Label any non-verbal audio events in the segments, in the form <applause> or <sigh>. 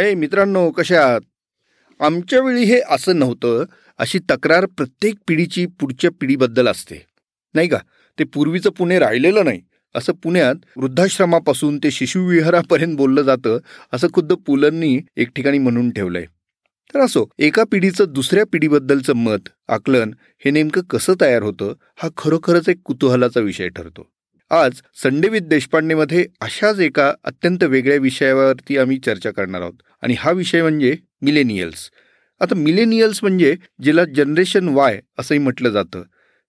हे मित्रांनो कशा आहात आमच्या वेळी हे असं नव्हतं अशी तक्रार प्रत्येक पिढीची पुढच्या पिढीबद्दल असते. नाही का? ते पूर्वीचं पुणे राहिलेलं नाही. असं पुण्यात वृद्धाश्रमापासून ते शिशुविहारापर्यंत बोललं जातं असं खुद्द पुलंनी एक ठिकाणी म्हणून ठेवलंय. तर असो एका पिढीचं दुसऱ्या पिढीबद्दलचं मत आकलन हे नेमकं कसं तयार होतं हा खरोखरच एक कुतूहलाचा विषय ठरतो. आज संडेविद देशपांडेमध्ये अशाच एका अत्यंत वेगळ्या विषयावरती आम्ही चर्चा करणार आहोत. आणि हा विषय म्हणजे मिलेनियल्स. आता मिलेनियल्स म्हणजे जिला जनरेशन वाय असंही म्हटलं जातं.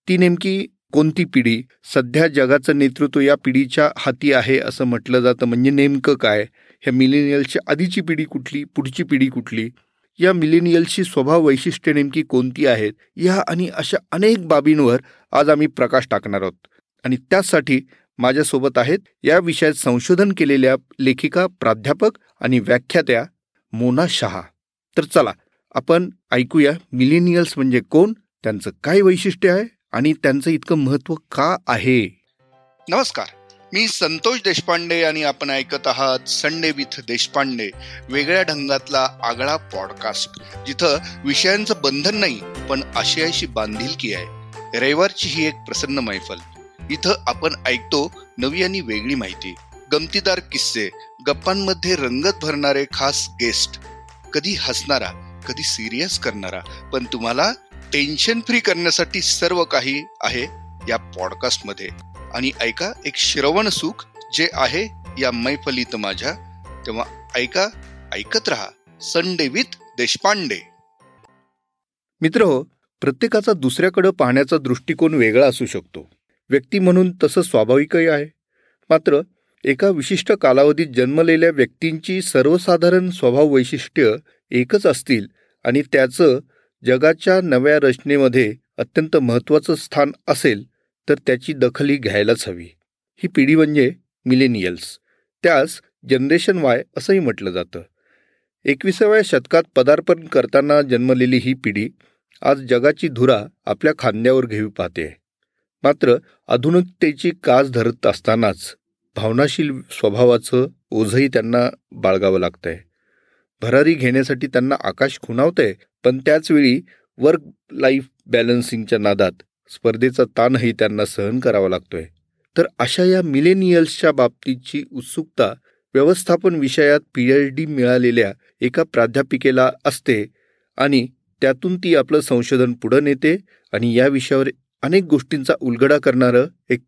ती नेमकी कोणती पिढी? सध्या जगाचं नेतृत्व या पिढीच्या हाती आहे असं म्हटलं जातं. म्हणजे नेमकं काय? ह्या मिलेनियल्सची आधीची पिढी कुठली? पुढची पिढी कुठली? या मिलेनियल्सची स्वभाव वैशिष्ट्ये नेमकी कोणती आहेत? या आणि अशा अनेक बाबींवर आज आम्ही प्रकाश टाकणार आहोत. आणि त्यासाठी माझ्यासोबत आहेत या विषयात संशोधन केलेल्या लेखिका प्राध्यापक आणि व्याख्यात्या मोना शहा. तर चला आपण ऐकूया मिलेनियल्स म्हणजे कोण त्यांचं काय वैशिष्ट्य आहे आणि त्यांचं इतकं महत्त्व का आहे? नमस्कार मी संतोष देशपांडे आणि आपण ऐकत आहात संडे विथ देशपांडे वेगळ्या ढंगातला आगळा पॉडकास्ट जिथं विषयांचं बंधन नाही पण आशयाशी बांधिलकी आहे. रविवारची ही एक प्रसन्न मैफल. इथं आपण ऐकतो नवी आणि वेगळी माहिती. गमतीदार किस्से गप्पांमध्ये रंगत भरणारे खास गेस्ट कधी हसणारा कधी सिरियस करणारा. पण तुम्हाला टेन्शन फ्री करण्यासाठी सर्व काही आहे या पॉडकास्टमध्ये आणि ऐका एक श्रवण सुख जे आहे या मैफलीत माझ्या. तेव्हा ऐका ऐकत रहा. Sunday with Deshpande. मित्र हो प्रत्येकाचा दुसऱ्याकडे पाहण्याचा दृष्टिकोन वेगळा असू शकतो. व्यक्ती म्हणून तसं स्वाभाविकही आहे. मात्र एका विशिष्ट कालावधीत जन्मलेल्या व्यक्तींची सर्वसाधारण स्वभाव वैशिष्ट्य एकच असतील आणि त्याचं जगाच्या नव्या रचनेमध्ये अत्यंत महत्त्वाचं स्थान असेल तर त्याची दखली घ्यायलाच हवी. ही पिढी म्हणजे मिलेनियल्स. त्यास जनरेशन वाय असंही म्हटलं जातं. एकविसाव्या शतकात पदार्पण करताना जन्मलेली ही पिढी आज जगाची धुरा आपल्या खांद्यावर घेऊ पाहते. मात्र आधुनिकतेची कास धरत असतानाच भावनाशील स्वभावाचं ओझही त्यांना बाळगावं लागतंय. भरारी घेण्यासाठी त्यांना आकाश खुणावतंय पण त्याचवेळी वर्क लाईफ बॅलन्सिंगच्या नादात स्पर्धेचा ताणही त्यांना सहन करावा लागतोय. तर अशा या मिलेनियल्सच्या बाबतीची उत्सुकता व्यवस्थापन विषयात पी एच डी मिळालेल्या एका प्राध्यापिकेला असते आणि त्यातून ती आपलं संशोधन पुढं नेते आणि या विषयावर अनेक गोष्टींचा उलगडा करणारं एक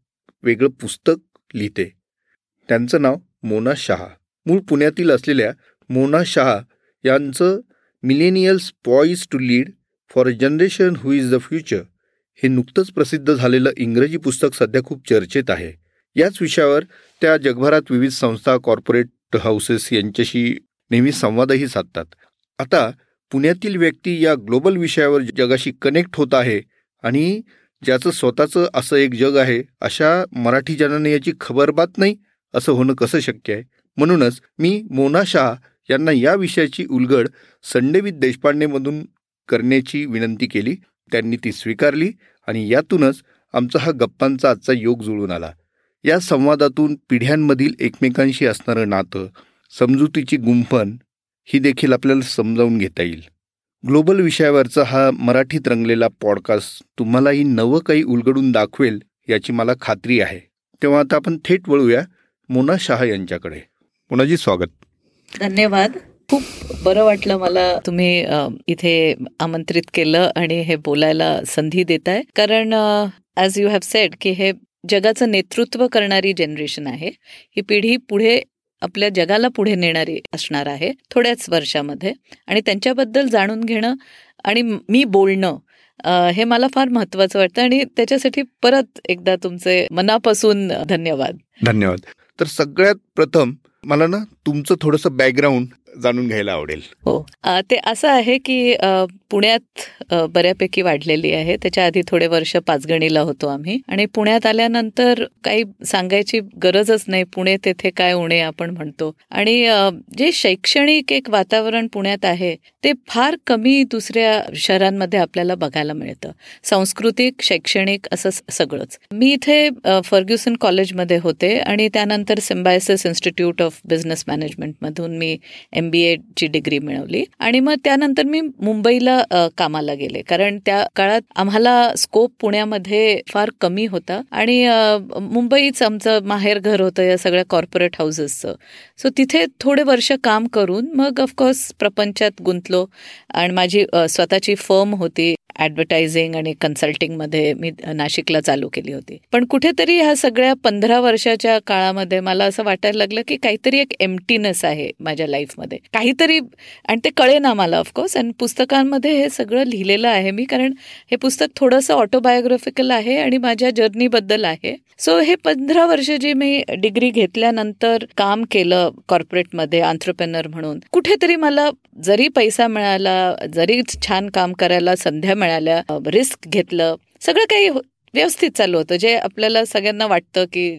वेगळं पुस्तक लिहिते. त्यांचं नाव मोना शहा. मूळ पुण्यातील असलेल्या मोना शहा यांचं millennials poised to lead for a generation who is the future हे नुकतंच प्रसिद्ध झालेलं इंग्रजी पुस्तक सध्या खूप चर्चेत आहे. याच विषयावर त्या जगभरात विविध संस्था कॉर्पोरेट हाऊसेस यांच्याशी नेहमी संवादही साधतात. आता पुण्यातील व्यक्ती या ग्लोबल विषयावर जगाशी कनेक्ट होत आहे आणि ज्याचं स्वतःचं असं एक जग आहे अशा मराठी जनाने याची खबरबात नाही असं होणं कसं शक्य आहे? म्हणूनच मी मोना शाह यांना या विषयाची उलगड संडेवित देशपांडेमधून करण्याची विनंती केली. त्यांनी ती स्वीकारली आणि यातूनच आमचा हा गप्पांचा आजचा योग जुळून आला. या संवादातून पिढ्यांमधील एकमेकांशी असणारं नातं समजुतीची गुंफण ही देखील आपल्याला समजावून घेता येईल. ग्लोबल विषयावरचा हा मराठीत रंगलेला पॉडकास्ट तुम्हालाही नवं काही उलगडून दाखवेल याची मला खात्री आहे. तेव्हा आता आपण थेट वळूया. मोना शहा यांच्याकडे. मोनाजी स्वागत. धन्यवाद. खूप बरं वाटलं मला तुम्ही इथे आमंत्रित केलं आणि हे बोलायला संधी देत आहे कारण ॲज यू हॅव सेड की हे जगाचं नेतृत्व करणारी जनरेशन आहे. ही पिढी पुढे आपल्या जगाला पुढे नेणारी असणार आहे थोड्याच वर्षामध्ये. आणि त्यांच्याबद्दल जाणून घेणं आणि मी बोलणं हे मला फार महत्वाचं वाटतं. आणि त्याच्यासाठी परत एकदा तुमचे मनापासून धन्यवाद. धन्यवाद. तर सगळ्यात प्रथम मला ना तुमचं थोडंसं बॅकग्राऊंड जाणून घ्यायला आवडेल. हो. ते असं आहे की पुण्यात बऱ्यापैकी वाढलेली आहे. त्याच्या आधी थोडे वर्ष पाचगणीला होतो आम्ही. आणि पुण्यात आल्यानंतर काही सांगायची गरजच नाही पुणे तेथे काय उणे आपण म्हणतो. आणि जे शैक्षणिक एक वातावरण पुण्यात आहे ते फार कमी दुसऱ्या शहरांमध्ये आपल्याला बघायला मिळतं. सांस्कृतिक शैक्षणिक असं सगळंच. मी इथे फर्ग्युसन कॉलेजमध्ये होते आणि त्यानंतर सिम्बायसिस इन्स्टिट्यूट ऑफ बिझनेस मॅनेजमेंटमधून मी एम बी एची डिग्री मिळवली. आणि मग त्यानंतर मी मुंबईला कामाला गेले. कारण त्या काळात आम्हाला स्कोप पुण्यामध्ये फार कमी होता. आणि मुंबईच आमचं माहेर घर होतं या सगळ्या कॉर्पोरेट हाऊसेसचं सो तिथे थोडे वर्ष काम करून मग ऑफकोर्स प्रपंचात गुंतलो. आणि माझी स्वतःची फर्म होती. ॲडव्हर्टायझिंग आणि कन्सल्टिंगमध्ये मी नाशिकला चालू केली होती. पण कुठेतरी ह्या सगळ्या पंधरा वर्षाच्या काळामध्ये मला असं वाटायला लागलं की काहीतरी एक एमटीनेस आहे माझ्या लाईफमध्ये काहीतरी आणि ते कळे ना मला ऑफकोर्स आणि पुस्तकांमध्ये हे सगळं लिहिलेलं आहे मी कारण हे पुस्तक थोडंसं ऑटोबायोग्राफिकल आहे आणि माझ्या जर्नीबद्दल आहे. सो हे पंधरा वर्ष जी मी डिग्री घेतल्यानंतर काम केलं कॉर्पोरेटमध्ये आंथ्रप्रेनर म्हणून कुठेतरी मला जरी पैसा मिळाला जरी छान काम करायला संध्या मिळालं रिस्क घेतलं. सगळं काही हो, व्यवस्थित चालू होतं. जे आपल्याला सगळ्यांना वाटतं की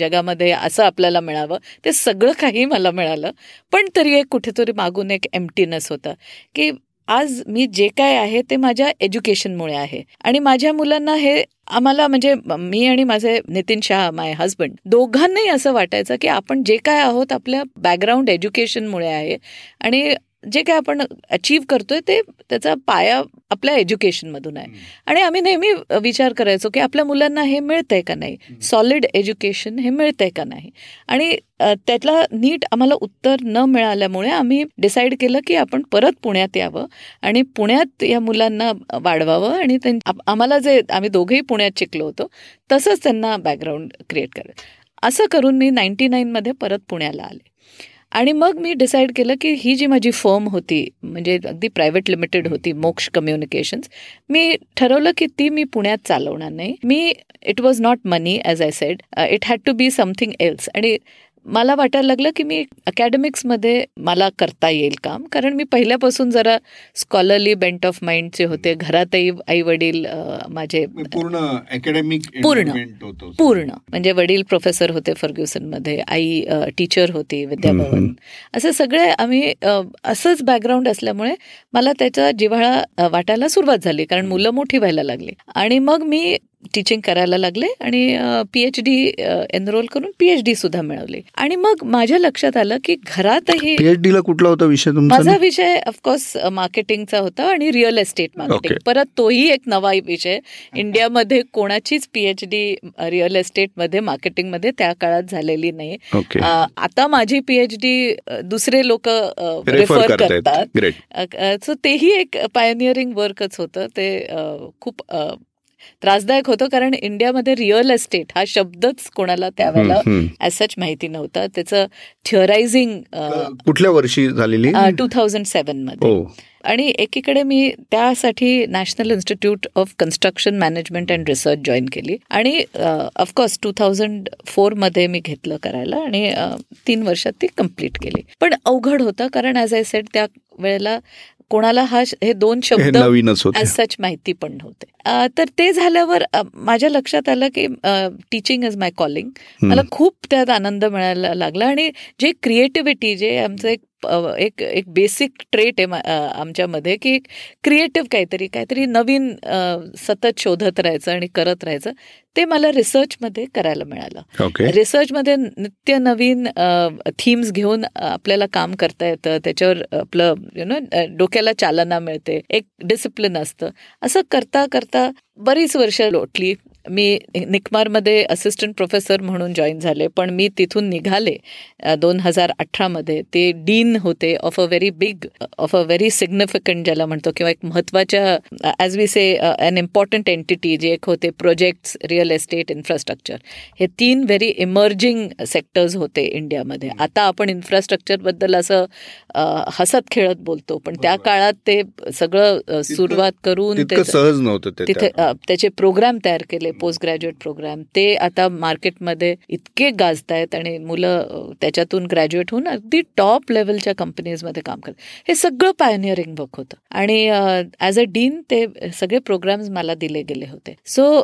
जगामध्ये असं आपल्याला मिळावं ते सगळं काही मला मिळालं. पण तरी एक कुठेतरी मागून एक एम्प्टीनेस होता की आज मी जे काय आहे ते माझ्या एज्युकेशनमुळे आहे. आणि माझ्या मुलांना हे आम्हाला म्हणजे मी आणि माझे नितीन शाह माय हजबंड दोघांनाही असं वाटायचं की आपण जे काय आहोत आपल्या बॅकग्राऊंड एज्युकेशनमुळे आहे. आणि जे काय आपण अचीव्ह करतोय ते त्याचा पाया आपल्या एज्युकेशनमधून आहे. आणि आम्ही नेहमी विचार करायचो की आपल्या मुलांना हे मिळतंय का नाही? सॉलिड एज्युकेशन हे मिळतंय का नाही? आणि त्यातला नीट आम्हाला उत्तर न मिळाल्यामुळे आम्ही डिसाईड केलं की आपण परत पुण्यात यावं आणि पुण्यात या मुलांना वाढवावं आणि आम्हाला जे आम्ही दोघेही पुण्यात शिकलो होतो तसंच त्यांना बॅकग्राऊंड क्रिएट करायचं असं करून मी नाईन्टी नाईनमध्ये परत पुण्याला आले. आणि मग मी डिसाईड केलं की ही जी माझी फर्म होती म्हणजे अगदी प्रायव्हेट लिमिटेड होती मोक्ष कम्युनिकेशन्स मी ठरवलं की ती मी पुण्यात चालवणार नाही. मी it was not money as I said it had to be something else आणि मला वाटायला लागलं की मी अकॅडमिक्समध्ये मला करता येईल काम. कारण मी पहिल्यापासून जरा स्कॉलरली बेंट ऑफ माइंडचे होते. घरातही आई वडील माझे पूर्ण अकॅडमिक पूर्ण. पूर्ण. म्हणजे वडील प्रोफेसर होते फर्ग्युसनमध्ये. आई टीचर होती विद्याभवन. असं सगळे आम्ही असंच बॅकग्राऊंड असल्यामुळे मला त्याचा जिव्हाळा वाटायला सुरुवात झाली. कारण मुलं मोठी व्हायला लागली. आणि मग मी टीचिंग करायला लागले आणि पी एच डी एनरोल करून पीएच डी सुद्धा मिळवली. आणि मग माझ्या लक्षात आलं की घरातही पीएचडी ला कुठला होता विषय माझा विषय ऑफकोर्स मार्केटिंगचा होता आणि रिअल एस्टेट मार्केटिंग परत तोही एक नवा विषय. इंडियामध्ये कोणाचीच पीएचडी रिअल एस्टेटमध्ये मार्केटिंगमध्ये त्या काळात झालेली नाही. आता माझी पीएचडी दुसरे लोक रेफर करतात. सो तेही एक पायोनियरिंग वर्कच होतं. ते खूप त्रासदायक होतं कारण इंडियामध्ये रिअल एस्टेट हा शब्दच कोणाला त्यावेळेला ॲज सच माहिती नव्हता. त्याचं थिअरायझिंग कुठल्या वर्षी झालेली? टू थाउजंड सेव्हनमध्ये. हो. आणि एकीकडे मी त्यासाठी national institute of construction management and research join केली. आणि ऑफकोर्स टू थाउजंडमध्ये मी घेतलं करायला आणि तीन वर्षात ती कंप्लीट केली. पण अवघड होतं कारण ॲज आय सेट त्या वेळेला कोणाला हा हे दोन शब्द सच माहिती पण नव्हते. तर ते झाल्यावर माझ्या लक्षात आलं की टीचिंग इज माय कॉलिंग मला खूप त्यात आनंद मिळायला लागला आणि जे क्रिएटिव्हिटी जे आमचं एक एक एक बेसिक ट्रेट आहे आमच्यामध्ये की क्रिएटिव्ह काहीतरी काहीतरी नवीन सतत शोधत राहायचं आणि करत राहायचं. ते मला रिसर्चमध्ये करायला मिळालं. रिसर्चमध्ये नित्य नवीन थीम्स घेऊन आपल्याला काम करता येतं. त्याच्यावर आपलं यु नो डोक्याला चालना मिळते. एक डिसिप्लिन असतं. असं करता करता बरीच वर्ष लोटली. मी निकमारमध्ये असिस्टंट प्रोफेसर म्हणून जॉईन झाले. पण मी तिथून निघाले दोन हजार अठरामध्ये. ते डीन होते of a very big of a very significant ज्याला म्हणतो किंवा एक महत्त्वाच्या as we say an important entity जे एक होते प्रोजेक्ट्स रिअल एस्टेट इन्फ्रास्ट्रक्चर हे तीन व्हेरी इमर्जिंग सेक्टर्स होते इंडियामध्ये. आता आपण इन्फ्रास्ट्रक्चरबद्दल असं हसत खेळत बोलतो पण त्या काळात ते सगळं सुरुवात करून सहज नव्हतं तिथे त्याचे प्रोग्राम तयार केले पोस्ट ग्रॅज्युएट प्रोग्राम ते आता मार्केटमध्ये इतके गाजत आहेत आणि मुलं त्याच्यातून ग्रॅज्युएट होऊन अगदी टॉप लेवलच्या कंपनीजमध्ये काम करतात हे सगळं पायनियरिंग वर्क होतं. आणि ॲज अ डीन ते सगळे प्रोग्राम्स मला दिले गेले होते. सो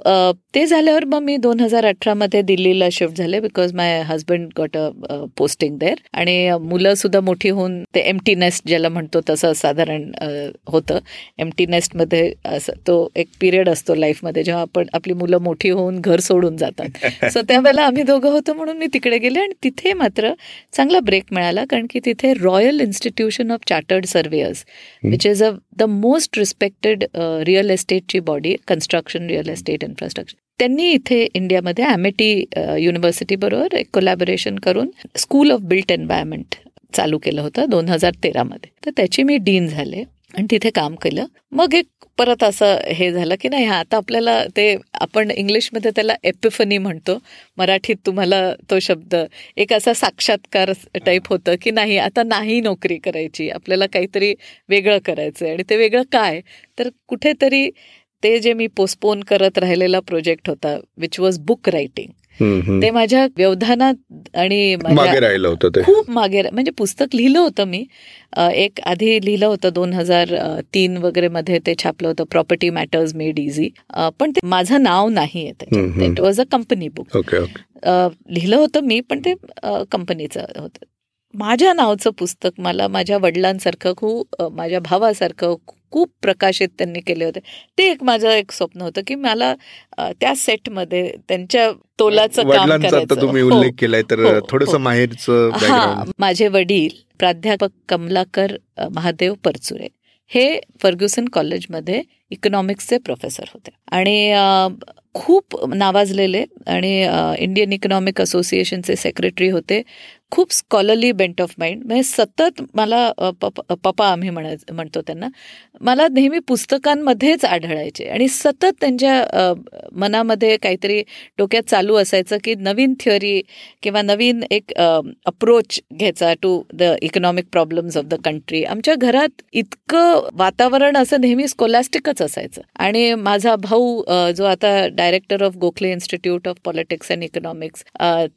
ते झाल्यावर मग मी दोन हजार अठरामध्ये दिल्लीला शिफ्ट झाले because my husband got a posting there आणि मुलं सुद्धा मोठी होऊन ते एम टी नेस्ट ज्याला म्हणतो तसं साधारण होतं. एम टी नेस्टमध्ये असं तो एक पिरियड असतो लाईफमध्ये जेव्हा आपण आपली मुलं मोठी होऊन घर सोडून जातात. <laughs> सो त्यावेळेला आम्ही दोघं होतो म्हणून मी तिकडे गेले आणि तिथे मात्र चांगला ब्रेक मिळाला कारण की तिथे royal institution of chartered surveyors which is a the most respected real एस्टेटची body construction real estate infrastructure त्यांनी इथे इंडियामध्ये ॲमेटी युनिव्हर्सिटीबरोबर एक कोलॅबोरेशन करून स्कूल ऑफ बिल्ट एन्व्हायरमेंट चालू केलं होतं दोन हजार तेरामध्ये. तर त्याची मी डीन झाले आणि तिथे काम केलं. मग एक परत असं हे झालं की नाही आता आपल्याला ते आपण इंग्लिशमध्ये त्याला एपिफनी म्हणतो. मराठीत तुम्हाला तो शब्द एक असा साक्षात्कार टाईप होतं की नाही आता नाही नोकरी करायची आपल्याला काहीतरी वेगळं करायचं आहे आणि ते वेगळं काय? तर कुठेतरी ते जे मी पोस्टपोन करत राहिलेला प्रोजेक्ट होता विच वॉज बुक रायटिंग ते माझ्या व्यवधानात आणि मागे राहिलं होतं ते. खूप मागे म्हणजे पुस्तक लिहिलं होतं मी. एक आधी लिहिलं होतं दोन हजार तीन वगैरे मध्ये ते छापलं होतं प्रॉपर्टी मॅटर्स मेड इझी पण ते माझं नाव नाही आहे it was a company book लिहिलं होतं मी पण ते कंपनीचं होतं. माझ्या नावचं पुस्तक मला माझ्या वडिलांसारखं खूप माझ्या भावासारखं खूप प्रकाशित त्यांनी केले होते. ते एक माझं एक स्वप्न होतं की मला त्या सेटमध्ये त्यांच्या तोलाचं काम करायचं. तुम्ही उल्लेख केलाय तर थोडस माहेरचं हा माझे वडील प्राध्यापक कमलाकर महादेव परचुरे हे फर्ग्युसन कॉलेजमध्ये इकॉनॉमिक्सचे प्रोफेसर होते. आणि खूप नावाजलेले आणि इंडियन इकॉनॉमिक असोसिएशनचे सेक्रेटरी होते. खूप स्कॉलरली बेंट ऑफ माइंड म्हणजे सतत मला पप्पा आम्ही म्हणाय म्हणतो त्यांना मला नेहमी पुस्तकांमध्येच आढळायचे. आणि सतत त्यांच्या मनामध्ये काहीतरी डोक्यात चालू असायचं की नवीन थिअरी किंवा नवीन एक अप्रोच घ्यायचा to the economic problems of the country आमच्या घरात इतकं वातावरण असं नेहमी स्कॉलॅस्टिकच असायचं. आणि माझा भाऊ जो आता director of Gokhale institute of politics and economics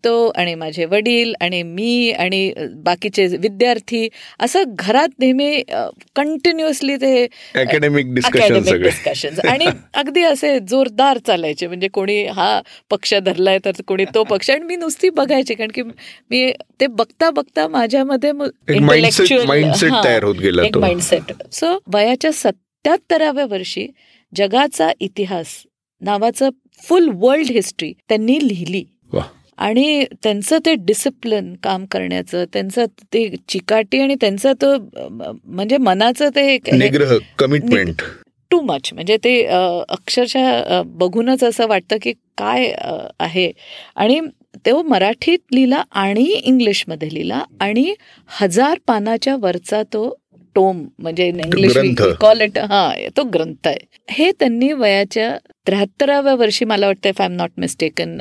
तो आणि माझे वडील आणि मी आणि बाकीचे विद्यार्थी असं घरात नेहमी कंटिन्युअसली ते अकॅडमिक डिस्कशन आणि अगदी असे जोरदार चालायचे. म्हणजे कोणी हा पक्ष धरलाय तर कोणी तो पक्ष. आणि मी नुसती बघायची कारण की मी ते बघता बघता माझ्यामध्ये एक माइंडसेट सो वयाच्या सत्याहत्तराव्या वर्षी जगाचा इतिहास नावाचं फुल वर्ल्ड हिस्ट्री त्यांनी लिहिली. आणि त्यांचं ते डिसिप्लिन काम करण्याचं त्यांचं ते चिकाटी आणि त्यांचं तो म्हणजे मनाचं ते कमिटमेंट टू मच म्हणजे ते अक्षरशः बघूनच असं वाटतं की काय आहे. आणि तो मराठीत लिहिला आणि इंग्लिशमध्ये लिहिला आणि हजार पानाच्या वरचा तो टोम म्हणजे इंग्लिश कॉल इट हा तो ग्रंथ आहे. हे त्यांनी वयाच्या त्र्याहत्तराव्या वर्षी मला वाटतं if I am not mistaken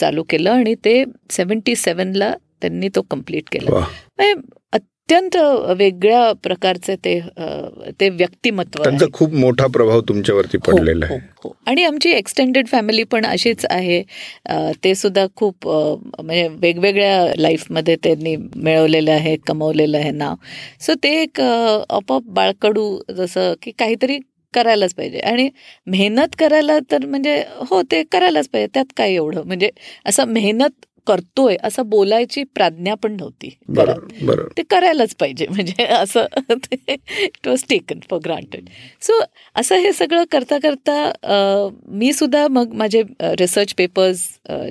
चालू केलं आणि ते सेव्हन्टी सेव्हनला त्यांनी तो कंप्लीट केला. अत्यंत वेगळ्या प्रकारचे ते ते व्यक्तिमत्व त्यांचा खूप मोठा प्रभाव तुमच्यावरती हो, पडलेला आहे. हो, हो. आणि आमची एक्सटेंडेड फॅमिली पण अशीच आहे. ते सुद्धा खूप म्हणजे वेगवेगळ्या लाईफमध्ये त्यांनी मिळवलेलं आहे कमवलेलं आहे नाव. सो ते एक आपोआप बाळकडू जसं की काहीतरी करायलाच पाहिजे. आणि मेहनत करायला तर म्हणजे हो ते करायलाच पाहिजे. त्यात काय एवढं? म्हणजे असं मेहनत करतोय असं बोलायची प्राज्ञा पण नव्हती ते करायलाच पाहिजे म्हणजे असं it was taken for granted so असं हे सगळं करता करता मी सुद्धा मग माझे रिसर्च पेपर्स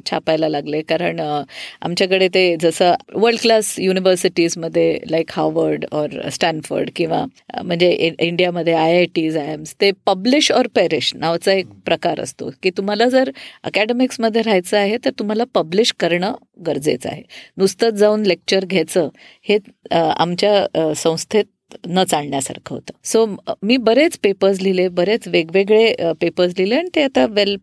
छापायला लागले. कारण आमच्याकडे ते जसं वर्ल्ड क्लास युनिव्हर्सिटीजमध्ये लाईक हार्वर्ड और स्टॅनफर्ड किंवा म्हणजे इंडियामध्ये I I Ts I Ms ते पब्लिश और पेरिश नावाचा एक प्रकार असतो. की तुम्हाला जर अकॅडमिक्समध्ये राहायचं आहे तर तुम्हाला पब्लिश करणं गरजेचं आहे. नुसतंच जाऊन लेक्चर घ्यायचं हे आमच्या संस्थेत न चालण्यासारखं होतं. सो मी बरेच पेपर्स लिहिले बरेच वेगवेगळे पेपर्स लिहिले आणि ते आता वेल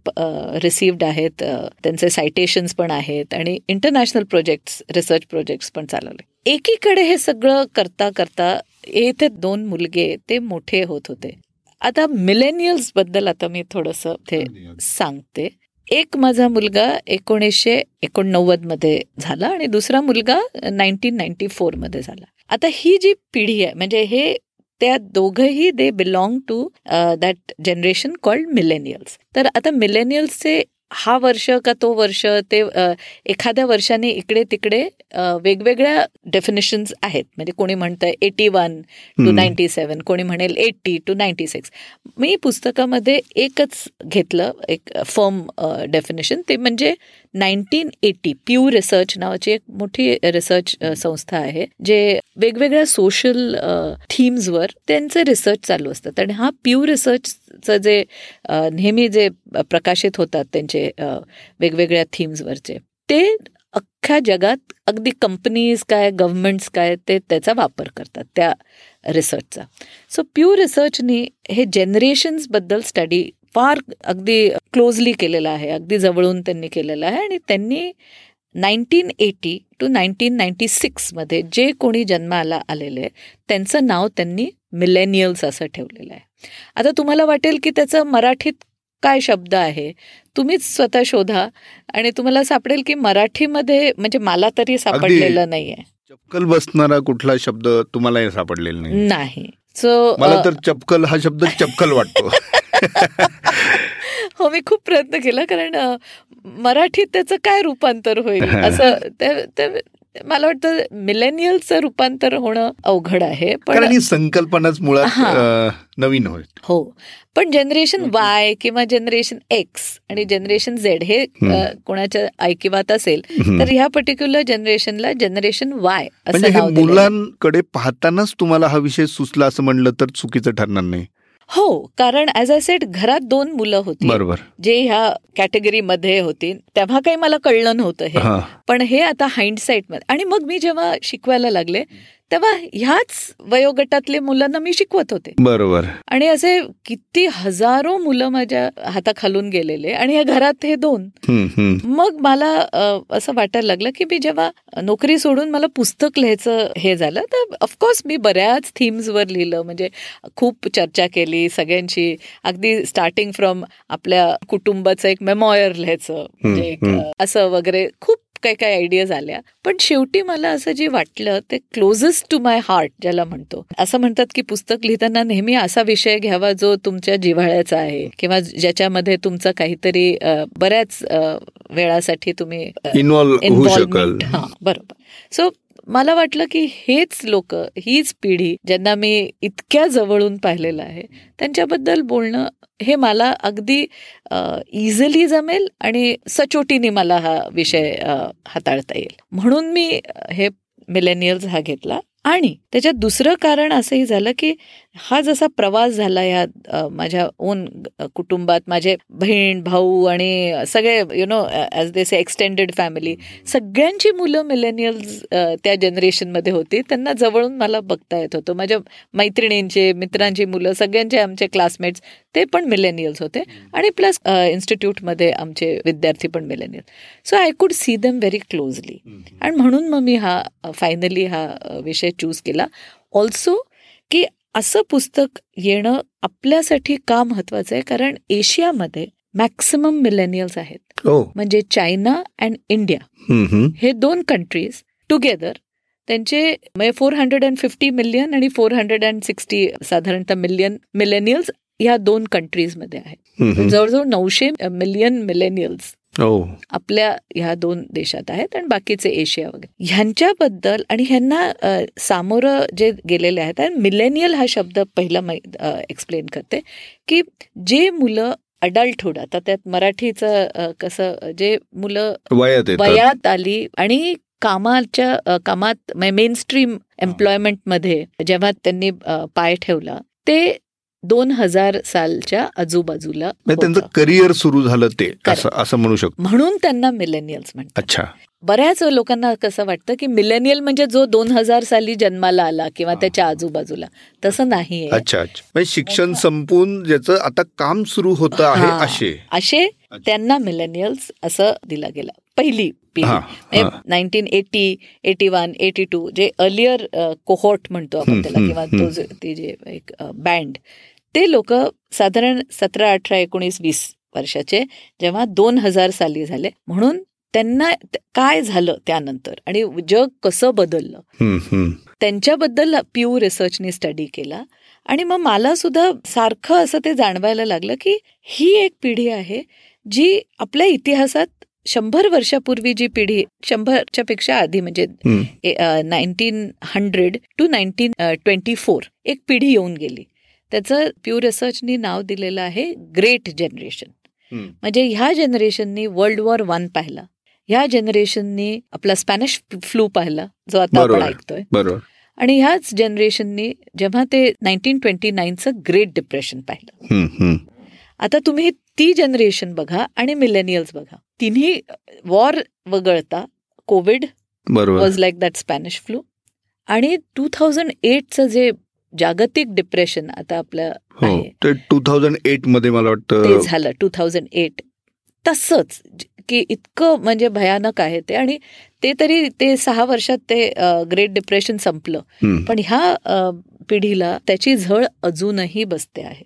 रिसिव्ड आहेत. त्यांचे सायटेशन्स पण आहेत आणि इंटरनॅशनल प्रोजेक्ट्स रिसर्च प्रोजेक्ट्स पण चालवले. एकीकडे हे सगळं करता करता येथे दोन मुलगे ते मोठे होत होते. आता मिलेनियल्सबद्दल आता मी थोडस ते सांगते. एक माझा मुलगा एकोणीसशे एकोणनव्वदमध्ये झाला आणि दुसरा मुलगा नाईन्टीन नाईन्टी फोरमध्ये झाला. आता ही जी पिढी आहे म्हणजे हे त्या दोघंही they belong to that generation called millennials तर आता मिलेनियल्सचे हा वर्ष का तो वर्ष ते एखाद्या वर्षाने इकडे तिकडे वेगवेगळ्या डेफिनेशन्स आहेत. म्हणजे कोणी म्हणतं eighty one two ninety seven कोणी म्हणेल एटी टू नाईन्टी सिक्स मी पुस्तकामध्ये एकच घेतलं एक फर्म डेफिनेशन ते म्हणजे नाईन्टीन एटी प्यू रिसर्च नावाची एक मोठी रिसर्च संस्था आहे जे वेगवेगळ्या सोशल थीम्सवर त्यांचे रिसर्च चालू असतात आणि हा प्यू रिसर्चचं जे नेहमी जे प्रकाशित होतात त्यांचे वेगवेगळ्या थीम्सवरचे ते अख्ख्या जगात अगदी कंपनीज काय गव्हर्नमेंट्स काय ते त्याचा वापर करतात त्या रिसर्चचा सो प्यू रिसर्चनी हे जनरेशन्सबद्दल स्टडी फार अगदी क्लोजली केलेलं आहे अगदी जवळून त्यांनी केलेलं आहे आणि त्यांनी nineteen eighty two nineteen ninety सिक्समध्ये जे कोणी जन्माला आलेले त्यांचं नाव त्यांनी मिलेनियल्स असं ठेवलेलं आहे. आता तुम्हाला वाटेल की त्याचं मराठीत काय शब्द आहे तुम्हीच स्वतः शोधा आणि तुम्हाला सापडेल की मराठीमध्ये म्हणजे मला तरी सापडलेलं नाहीये. चपकल बसणारा कुठला शब्द तुम्हाला सापडलेला नाही नाही. सो मला तर चपकल हा शब्द चपकल वाटतो. <laughs> <laughs> हो मी खूप प्रयत्न केला कारण मराठीत त्याचं काय रूपांतर होईल? <laughs> असं मला वाटतं मिलेनियलचं रूपांतर होणं अवघड आहे पण संकल्पनाच मुळात नवीन होय हो. पण जनरेशन वाय किंवा जनरेशन एक्स आणि जनरेशन झेड हे कोणाच्या ऐकिवात असेल तर ह्या पर्टिक्युलर जनरेशनला जनरेशन वाय असं मुलांकडे पाहतानाच तुम्हाला हा विषय सुचला असं म्हणलं तर चुकीचं ठरणार नाही. हो कारण ऍज अ सेट घरात दोन मुलं होती. बरोबर. जे ह्या कॅटेगरीमध्ये होती तेव्हा काही मला कळलं नव्हतं हे. पण हे आता हाइंडसाईटमध्ये. आणि मग मी जेव्हा शिकवायला लागले तेव्हा ह्याच वयोगटातले मुलांना मी शिकवत होते. बरोबर. आणि असे किती हजारो मुलं माझ्या हाताखालून गेलेले आणि या घरात हे दोन. मग मला असं वाटायला लागलं की मी जेव्हा नोकरी सोडून मला पुस्तक लिहायचं हे झालं तर ऑफकोर्स मी बऱ्याच थीम्सवर लिहिलं. म्हणजे खूप चर्चा केली सगळ्यांची अगदी स्टार्टिंग फ्रॉम आपल्या कुटुंबाचं एक मेमॉयर लिहायचं. म्हणजे असं वगैरे खूप काही काही आयडियाज आल्या. पण शेवटी मला असं जे वाटलं ते क्लोजेस्ट टू माय हार्ट ज्याला म्हणतो. असं म्हणतात की पुस्तक लिहिताना नेहमी असा विषय घ्यावा जो तुमच्या जिव्हाळ्याचा आहे किंवा ज्याच्यामध्ये तुमचं काहीतरी बऱ्याच वेळासाठी तुम्ही इन्व्हॉल्व हा बरोबर. सो मला वाटलं की हेच लोक हीच पिढी ज्यांना मी इतक्या जवळून पाहिलेलं आहे त्यांच्याबद्दल बोलणं हे मला अगदी इझिली जमेल आणि सचोटीने मला हा विषय हाताळता येईल. म्हणून मी हे मिलेनियल्स हा घेतला. आणि त्याच्यात दुसरं कारण असंही झालं की हा जसा प्रवास झाला या माझ्या ओन कुटुंबात माझे बहीण भाऊ आणि सगळे you know as they say extended family सगळ्यांची मुलं मिलेनियल्स त्या जनरेशनमध्ये होती. त्यांना जवळून मला बघता येत होतं. माझ्या मैत्रिणींचे मित्रांची मुलं सगळ्यांचे आमचे क्लासमेट्स ते पण मिलेनियल्स होते. आणि प्लस इन्स्टिट्यूटमध्ये आमचे विद्यार्थी पण millennial so I could see them very closely आणि म्हणून मग मी हा फायनली हा विषय चूज केला. ऑल्सो की असं पुस्तक येणं आपल्यासाठी का महत्वाचं आहे? कारण एशियामध्ये मॅक्सिमम मिलेनियल्स आहेत. म्हणजे चायना अँड इंडिया हे दोन कंट्रीज टुगेदर त्यांचे म्हणजे four hundred and fifty million आणि फोर हंड्रेड अँड सिक्स्टी साधारणतः मिलियन मिलेनियल्स या दोन कंट्रीजमध्ये आहेत. जवळजवळ नऊशे मिलियन मिलेनियल्स हो. आपल्या ह्या दोन देशात आहेत आणि बाकीचे एशिया वगैरे. ह्यांच्याबद्दल आणि ह्यांना सामोरं जे गेलेले आहेत आणि मिलेनियल हा शब्द पहिला एक्सप्लेन करते की जे मुलं अडल्टहुड आता त्यात मराठीचं कसं जे मुलं वयात आली आणि कामाच्या कामात मेन स्ट्रीम एम्प्लॉयमेंटमध्ये जेव्हा त्यांनी पाय ठेवला ते दोन हजार सालच्या आजूबाजूला त्यांचं करिअर सुरू झालं ते असं म्हणू शकतो. म्हणून त्यांना मिलेनियल्स म्हणतात. अच्छा. बऱ्याच लोकांना कसं वाटतं की मिलेनियल म्हणजे जो दोन हजार साली जन्माला आला किंवा त्याच्या आजूबाजूला तसं नाही अच्छा अच्छा. म्हणजे शिक्षण संपून ज्याचं आता काम सुरू होतं आहे असे. असे त्यांना मिलेनियल्स असं दिला गेलं. पहिली पिढी. Nineteen eighty eighty one eighty two जे अर्लियर कोहोट म्हणतो आपण त्याला किंवा तो ते जे एक बँड ते लोक साधारण सतरा अठरा एकोणीस वीस वर्षाचे जेव्हा दोन हजार साली झाले. म्हणून त्यांना काय झालं त्यानंतर? आणि जग कसं बदललं? त्यांच्याबद्दल प्यू रिसर्चने स्टडी केला. आणि मग मला सुद्धा सारखं असं ते जाणवायला लागलं की ही एक पिढी आहे जी आपल्या इतिहासात शंभर वर्षापूर्वी जी पिढी शंभरच्या पेक्षा आधी म्हणजे nineteen hundred two nineteen twenty four एक पिढी येऊन गेली. त्याचं प्यू रिसर्चनी नाव दिलेलं आहे ग्रेट जनरेशन म्हणजे ह्या जनरेशननी वर्ल्ड वॉर वन पाहिला. ह्या जनरेशननी आपला स्पॅनिश फ्लू पाहिला जो आता आपण ऐकतोय. आणि ह्याच जनरेशननी जेव्हा ते नाईन्टीन ट्वेंटी नाईनचं ग्रेट डिप्रेशन पाहिलं आता तुम्ही ती जनरेशन बघा आणि मिलेनियल्स बघा. तिन्ही वॉर वगळता Covid was like that Spanish flu आणि टू थाउजंड एटचं जे जागतिक डिप्रेशन आता आपलं टू थाउजंड एटमध्ये मला वाटतं ते झालं टू थाउजंड एट तसंच की इतकं म्हणजे भयानक आहे ते. आणि ते तरी ते सहा वर्षात ते ग्रेट डिप्रेशन संपलं. पण ह्या पिढीला त्याची झळ अजूनही बसते आहे.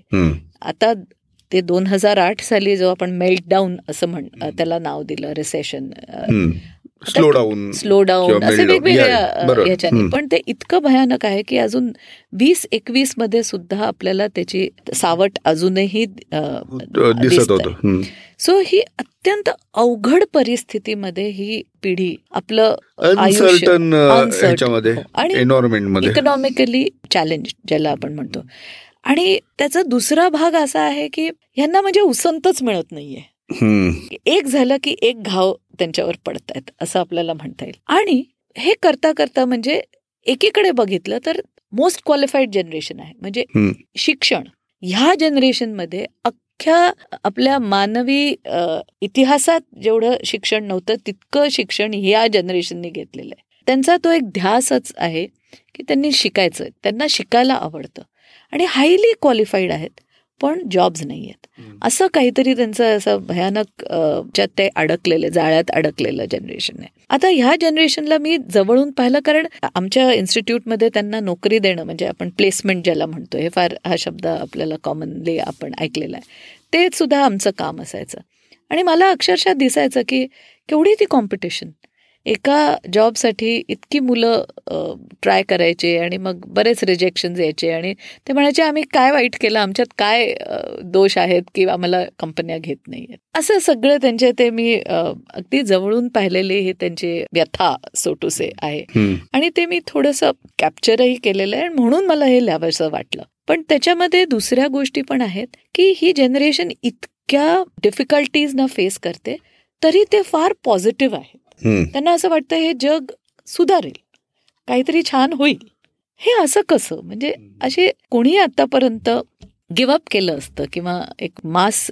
आता ते दोन हजार आठ साली जो आपण मेल्टडाऊन असं म्हण त्याला नाव दिलं recession slow down slow down असे वेगवेगळ्या ह्याच्याने पण ते इतकं भयानक आहे की अजून वीस एकवीसमध्ये सुद्धा आपल्याला त्याची सावट अजूनही दिसत होत. सो ही अत्यंत अवघड परिस्थितीमध्ये ही पिढी आपलं आयुष्य आणि इकॉनॉमिकली चॅलेंज ज्याला आपण म्हणतो. आणि त्याचा दुसरा भाग असा आहे की यांना म्हणजे उसंतच मिळत नाहीये. एक झालं की एक घाव त्यांच्यावर पडतायत असं आपल्याला म्हणता येईल. आणि हे करता करता म्हणजे एकीकडे बघितलं तर मोस्ट क्वालिफाईड जनरेशन आहे. म्हणजे शिक्षण. ह्या जनरेशनमध्ये अख्ख्या आपल्या मानवी इतिहासात जेवढं शिक्षण नव्हतं तितकं शिक्षण ह्या जनरेशनने घेतलेलं आहे. त्यांचा तो एक ध्यासच आहे की त्यांनी शिकायचं त्यांना शिकायला आवडतं. आणि हायली क्वालिफाईड आहेत. पण जॉब्स नाही आहेत असं काहीतरी त्यांचं असं भयानक ज्यात ते अडकलेले जाळ्यात अडकलेलं जनरेशन आहे. आता ह्या जनरेशनला मी जवळून पाहिलं कारण आमच्या इन्स्टिट्यूटमध्ये त्यांना नोकरी देणं म्हणजे आपण प्लेसमेंट ज्याला म्हणतो हे फार हा शब्द आपल्याला कॉमनली आपण ऐकलेला आहे. ते सुद्धा आमचं काम असायचं. आणि मला अक्षरशः दिसायचं की केवढी ती कॉम्पिटिशन एका जॉबसाठी इतकी मुलं ट्राय करायचे आणि मग बरेच रिजेक्शन यायचे आणि ते म्हणायचे आम्ही काय वाईट केलं? आमच्यात काय दोष आहेत की आम्हाला कंपन्या घेत नाही आहेत असं सगळं त्यांचे ते मी अगदी जवळून पाहिलेले हे त्यांचे व्यथा सोटूसे आहे. आणि ते मी थोडंसं कॅप्चरही केलेलं आहे म्हणून मला हे लिहावंसं वाटलं. पण त्याच्यामध्ये दुसऱ्या गोष्टी पण आहेत की ही जनरेशन इतक्या डिफिकल्टीजना फेस करते तरी ते फार पॉझिटिव्ह आहेत त्यांना असं वाटतं हे जग सुधारेल. काहीतरी छान होईल. हे असं कसं? म्हणजे असे कोणी आतापर्यंत गिवअप केलं असतं किंवा एक मास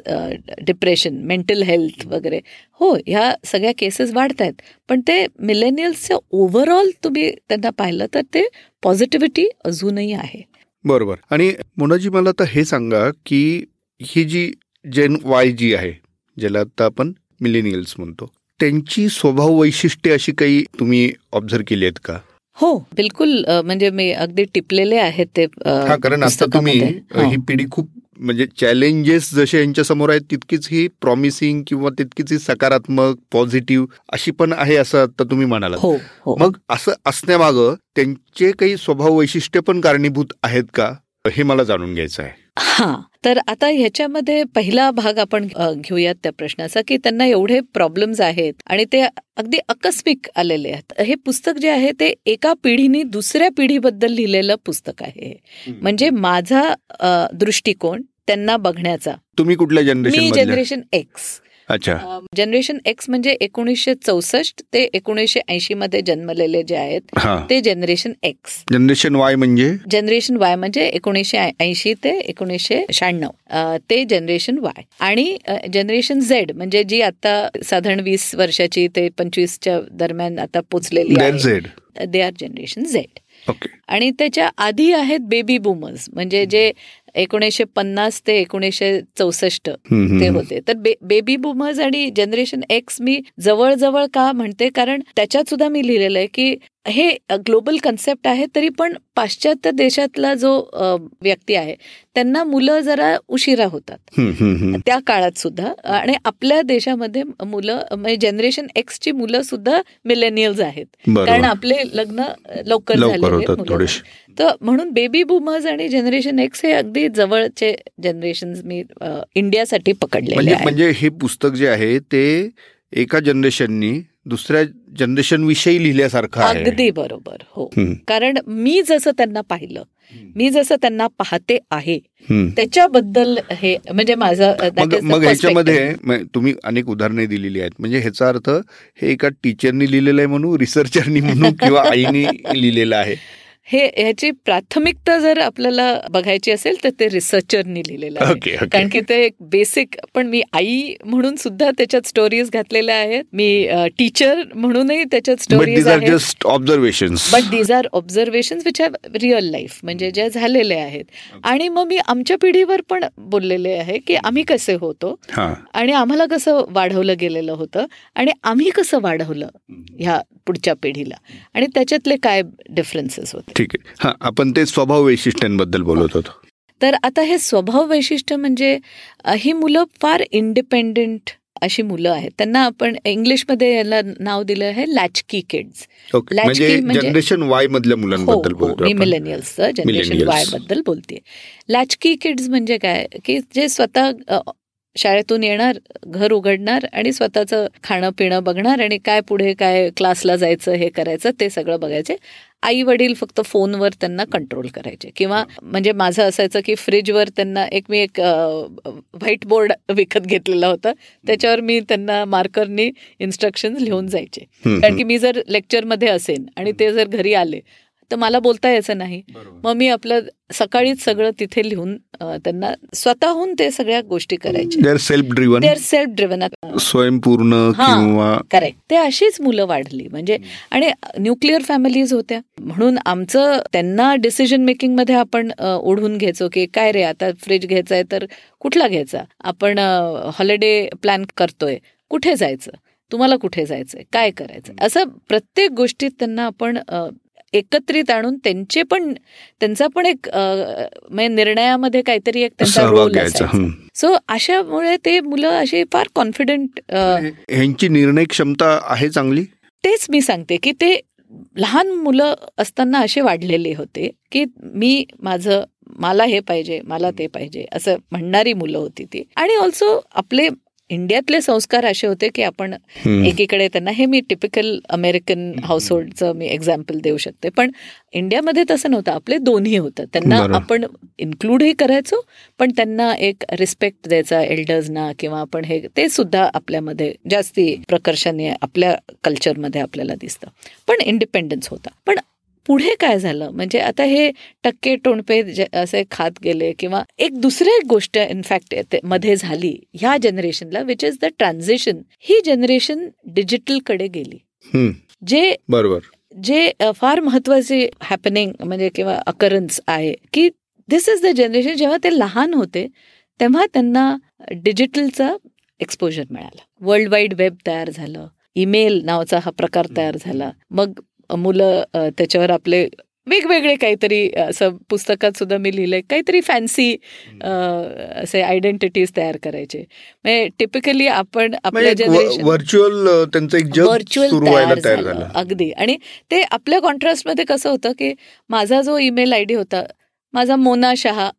डिप्रेशन मेंटल हेल्थ वगैरे. हो ह्या सगळ्या केसेस वाढत आहेत पण ते मिलेनियल्सच्या ओव्हरऑल तुम्ही त्यांना पाहिलं तर ते पॉझिटिव्हिटी अजूनही आहे. बरोबर. आणि मोनाजी मला आता हे सांगा की ही जी जेन वाय जी आहे ज्याला आता आपण मिलेनियल्स म्हणतो त्यांची स्वभाव वैशिष्ट्ये अशी काही तुम्ही ऑब्झर्व केली आहेत का? हो बिलकुल. म्हणजे मी अगदी टिपलेले आहेत ते कारण आता तुम्ही ही पिढी खूप म्हणजे चॅलेंजेस जसे यांच्या समोर आहेत तितकीच ही प्रॉमिसिंग किंवा तितकीच ही सकारात्मक पॉझिटिव्ह अशी पण आहे असं आता तुम्ही म्हणाला हो, हो. मग असं असण्यामागं त्यांचे काही स्वभाव वैशिष्ट्य पण कारणीभूत आहेत का? हे मला जाणून घ्यायचं आहे. हा तर आता ह्याच्यामध्ये पहिला भाग आपण घेऊयात त्या प्रश्नाचा की त्यांना एवढे प्रॉब्लेम्स आहेत आणि ते अगदी आकस्मिक आलेले आहेत. हे पुस्तक जे आहे ते एका पिढीने दुसऱ्या पिढीबद्दल लिहिलेलं पुस्तक आहे. म्हणजे माझा दृष्टिकोन त्यांना बघण्याचा. तुम्ही कुठल्या जनरेशन जनरेशन एक्स अच्छा. जनरेशन एक्स म्हणजे एकोणीसशे चौसष्ट ते एकोणीसशे ऐंशी मध्ये जन्मलेले जे आहेत ते जनरेशन एक्स जनरेशन वाय म्हणजे? जनरेशन वाय म्हणजे एकोणीसशे ऐंशी ते एकोणीसशे शहाण्णव. ते जनरेशन वाय आणि जनरेशन झेड म्हणजे जी आता साधारण वीस वर्षाची ते पंचवीसच्या दरम्यान आता पोचलेली आहे. दे आर जनरेशन झेड आणि त्याच्या आधी आहेत बेबी बुमर्स म्हणजे जे एकोणीसशे पन्नास ते एकोणीसशे चौसष्ट ते होते. तर बेबी बुमर्स आणि जनरेशन एक्स मी जवळजवळ का म्हणते? कारण त्याच्यात सुद्धा मी लिहिलेलं आहे की हे ग्लोबल कन्सेप्ट आहे तरी पण पाश्चात्य देशातला जो व्यक्ती आहे त्यांना मुलं जरा उशिरा होतात. त्या काळात सुद्धा. आणि आपल्या देशामध्ये मुलं म्हणजे जनरेशन एक्सची मुलं सुद्धा मिलेनियल्स आहेत. कारण आपले लग्न लवकर झाले तर म्हणून बेबी बुमर्स आणि जनरेशन एक्स हे अगदी जवळचे जनरेशन मी इंडियासाठी पकडले म्हणजे म्हणजे हे पुस्तक जे आहे ते एका जनरेशननी दुसऱ्या जनरेशन विषयी लिहिल्यासारखं अगदी बरोबर हो. कारण मी जसं त्यांना पाहिलं मी जसं त्यांना पाहते आहे त्याच्याबद्दल हे म्हणजे माझं मग ह्याच्यामध्ये तुम्ही अनेक उदाहरणे दिलेली आहेत. म्हणजे ह्याचा अर्थ हे एका टीचरनी लिहिलेलं आहे म्हणून रिसर्चरनी म्हणून <laughs> किंवा आईनी लिहिलेलं आहे. हे ह्याची प्राथमिकता जर आपल्याला बघायची असेल तर ते रिसर्चरनी लिहिलेलं आहे. कारण की ते एक बेसिक पण मी आई म्हणून सुद्धा त्याच्यात स्टोरीज घातलेल्या आहेत. मी टीचर म्हणूनही त्याच्यात stories just observation but these are observation which have real life म्हणजे ज्या झालेले आहेत. आणि मग मी आमच्या पिढीवर पण बोललेले आहे की आम्ही कसे होतो आणि आम्हाला कसं वाढवलं गेलेलं होतं आणि आम्ही कसं वाढवलं ह्या पुढच्या पिढीला. आणि त्याच्यातले काय डिफरन्सेस होते? ठीक आहे. हा आपण ते स्वभाव वैशिष्ट्यांबद्दल बोलत होतो. तर आता हे स्वभाव वैशिष्ट्य म्हणजे ही मुलं फार इंडिपेंडेंट अशी मुलं आहेत. त्यांना आपण इंग्लिशमध्ये याला नाव दिलं आहे latchkey kids latchkey generation Y मधल्या मुलांबद्दल हो, हो, मी मिलेनियल्सचं जनरेशन वायबद्दल बोलते लॅचकी किड्स म्हणजे काय? की जे स्वतः शाळेतून येणार घर उघडणार आणि स्वतःचं खाणं पिणं बघणार आणि काय पुढे काय क्लासला जायचं हे करायचं ते सगळं बघायचे. आई वडील फक्त फोनवर त्यांना कंट्रोल करायचे. किंवा म्हणजे माझं असायचं की फ्रीजवर त्यांना एक मी एक व्हाईट बोर्ड विकत घेतलेला होता. त्याच्यावर मी त्यांना मार्करनी इन्स्ट्रक्शन लिहून जायचे. कारण की मी जर लेक्चरमध्ये असेन आणि ते जर घरी आले तर मला बोलता यायचं नाही. मग मी आपलं सकाळीच सगळं तिथे लिहून त्यांना स्वतःहून ते सगळ्या गोष्टी करायच्या सेल्फ ड्रिव्हन सेल्फ ड्रिव्हन स्वयंपूर्ण करेक्ट ते अशीच मुलं वाढली. म्हणजे आणि न्यूक्लिअर फॅमिलीज होत्या. म्हणून आमचं त्यांना डिसिजन मेकिंगमध्ये आपण ओढून घ्यायचो की काय रे आता फ्रीज घ्यायचा आहे तर कुठला घ्यायचा? आपण हॉलिडे प्लॅन करतोय. कुठे जायचं? तुम्हाला कुठे जायचंय? काय करायचं असं प्रत्येक गोष्टीत त्यांना आपण एकत्रित आणून त्यांचे पण त्यांचा पण एक म्हणजे निर्णयामध्ये काहीतरी एक त्यांचा रोल सो अशामुळे ते मुलं अशी फार कॉन्फिडंट ह्यांची निर्णय क्षमता आहे चांगली? तेच मी सांगते की ते लहान मुलं असताना असे वाढलेले होते की मी माझं मला हे पाहिजे मला ते पाहिजे असं म्हणणारी मुलं होती ती. आणि ऑल्सो आपले इंडियातले संस्कार असे होते की आपण एकीकडे त्यांना हे मी टिपिकल अमेरिकन हाऊसहोल्डचं मी एक्झाम्पल देऊ शकते. पण इंडियामध्ये तसं नव्हतं आपले दोन्ही होतं. त्यांना आपण इन्क्लूडही करायचो पण त्यांना एक रिस्पेक्ट द्यायचा एल्डर्सना किंवा आपण हे ते सुद्धा आपल्यामध्ये जास्ती प्रकर्षाने आपल्या कल्चरमध्ये आपल्याला दिसतं. पण इंडिपेंडन्स होता. पण पुढे काय झालं? म्हणजे आता हे टक्के टोणपे असे खात गेले किंवा एक दुसरी गोष्ट इनफॅक्टमध्ये झाली ह्या जनरेशनला विच इज द ट्रान्झिशन ही जनरेशन डिजिटलकडे गेली. जे बरोबर. जे फार महत्त्वाचे हॅपनिंग म्हणजे किंवा अकरन्स आहे की दिस इज द जनरेशन जेव्हा ते लहान होते तेव्हा त्यांना डिजिटलचा एक्सपोजर मिळाला. वर्ल्ड वाईड वेब तयार झालं ईमेल नावाचा हा प्रकार तयार झाला. मग मुलं त्याच्यावर आपले वेगवेगळे काहीतरी असं पुस्तकात सुद्धा मी लिहिलंय काहीतरी फॅन्सी असे आयडेंटिटीज तयार करायचे. म्हणजे टिपिकली आपण आपल्या जनरेशन व्हर्च्युअल त्यांचं एक व्हर्च्युअल तयार झालं अगदी. आणि ते आपल्या कॉन्ट्रास्टमध्ये कसं होतं की माझा जो ईमेल आय डी होता माझा मोना शहा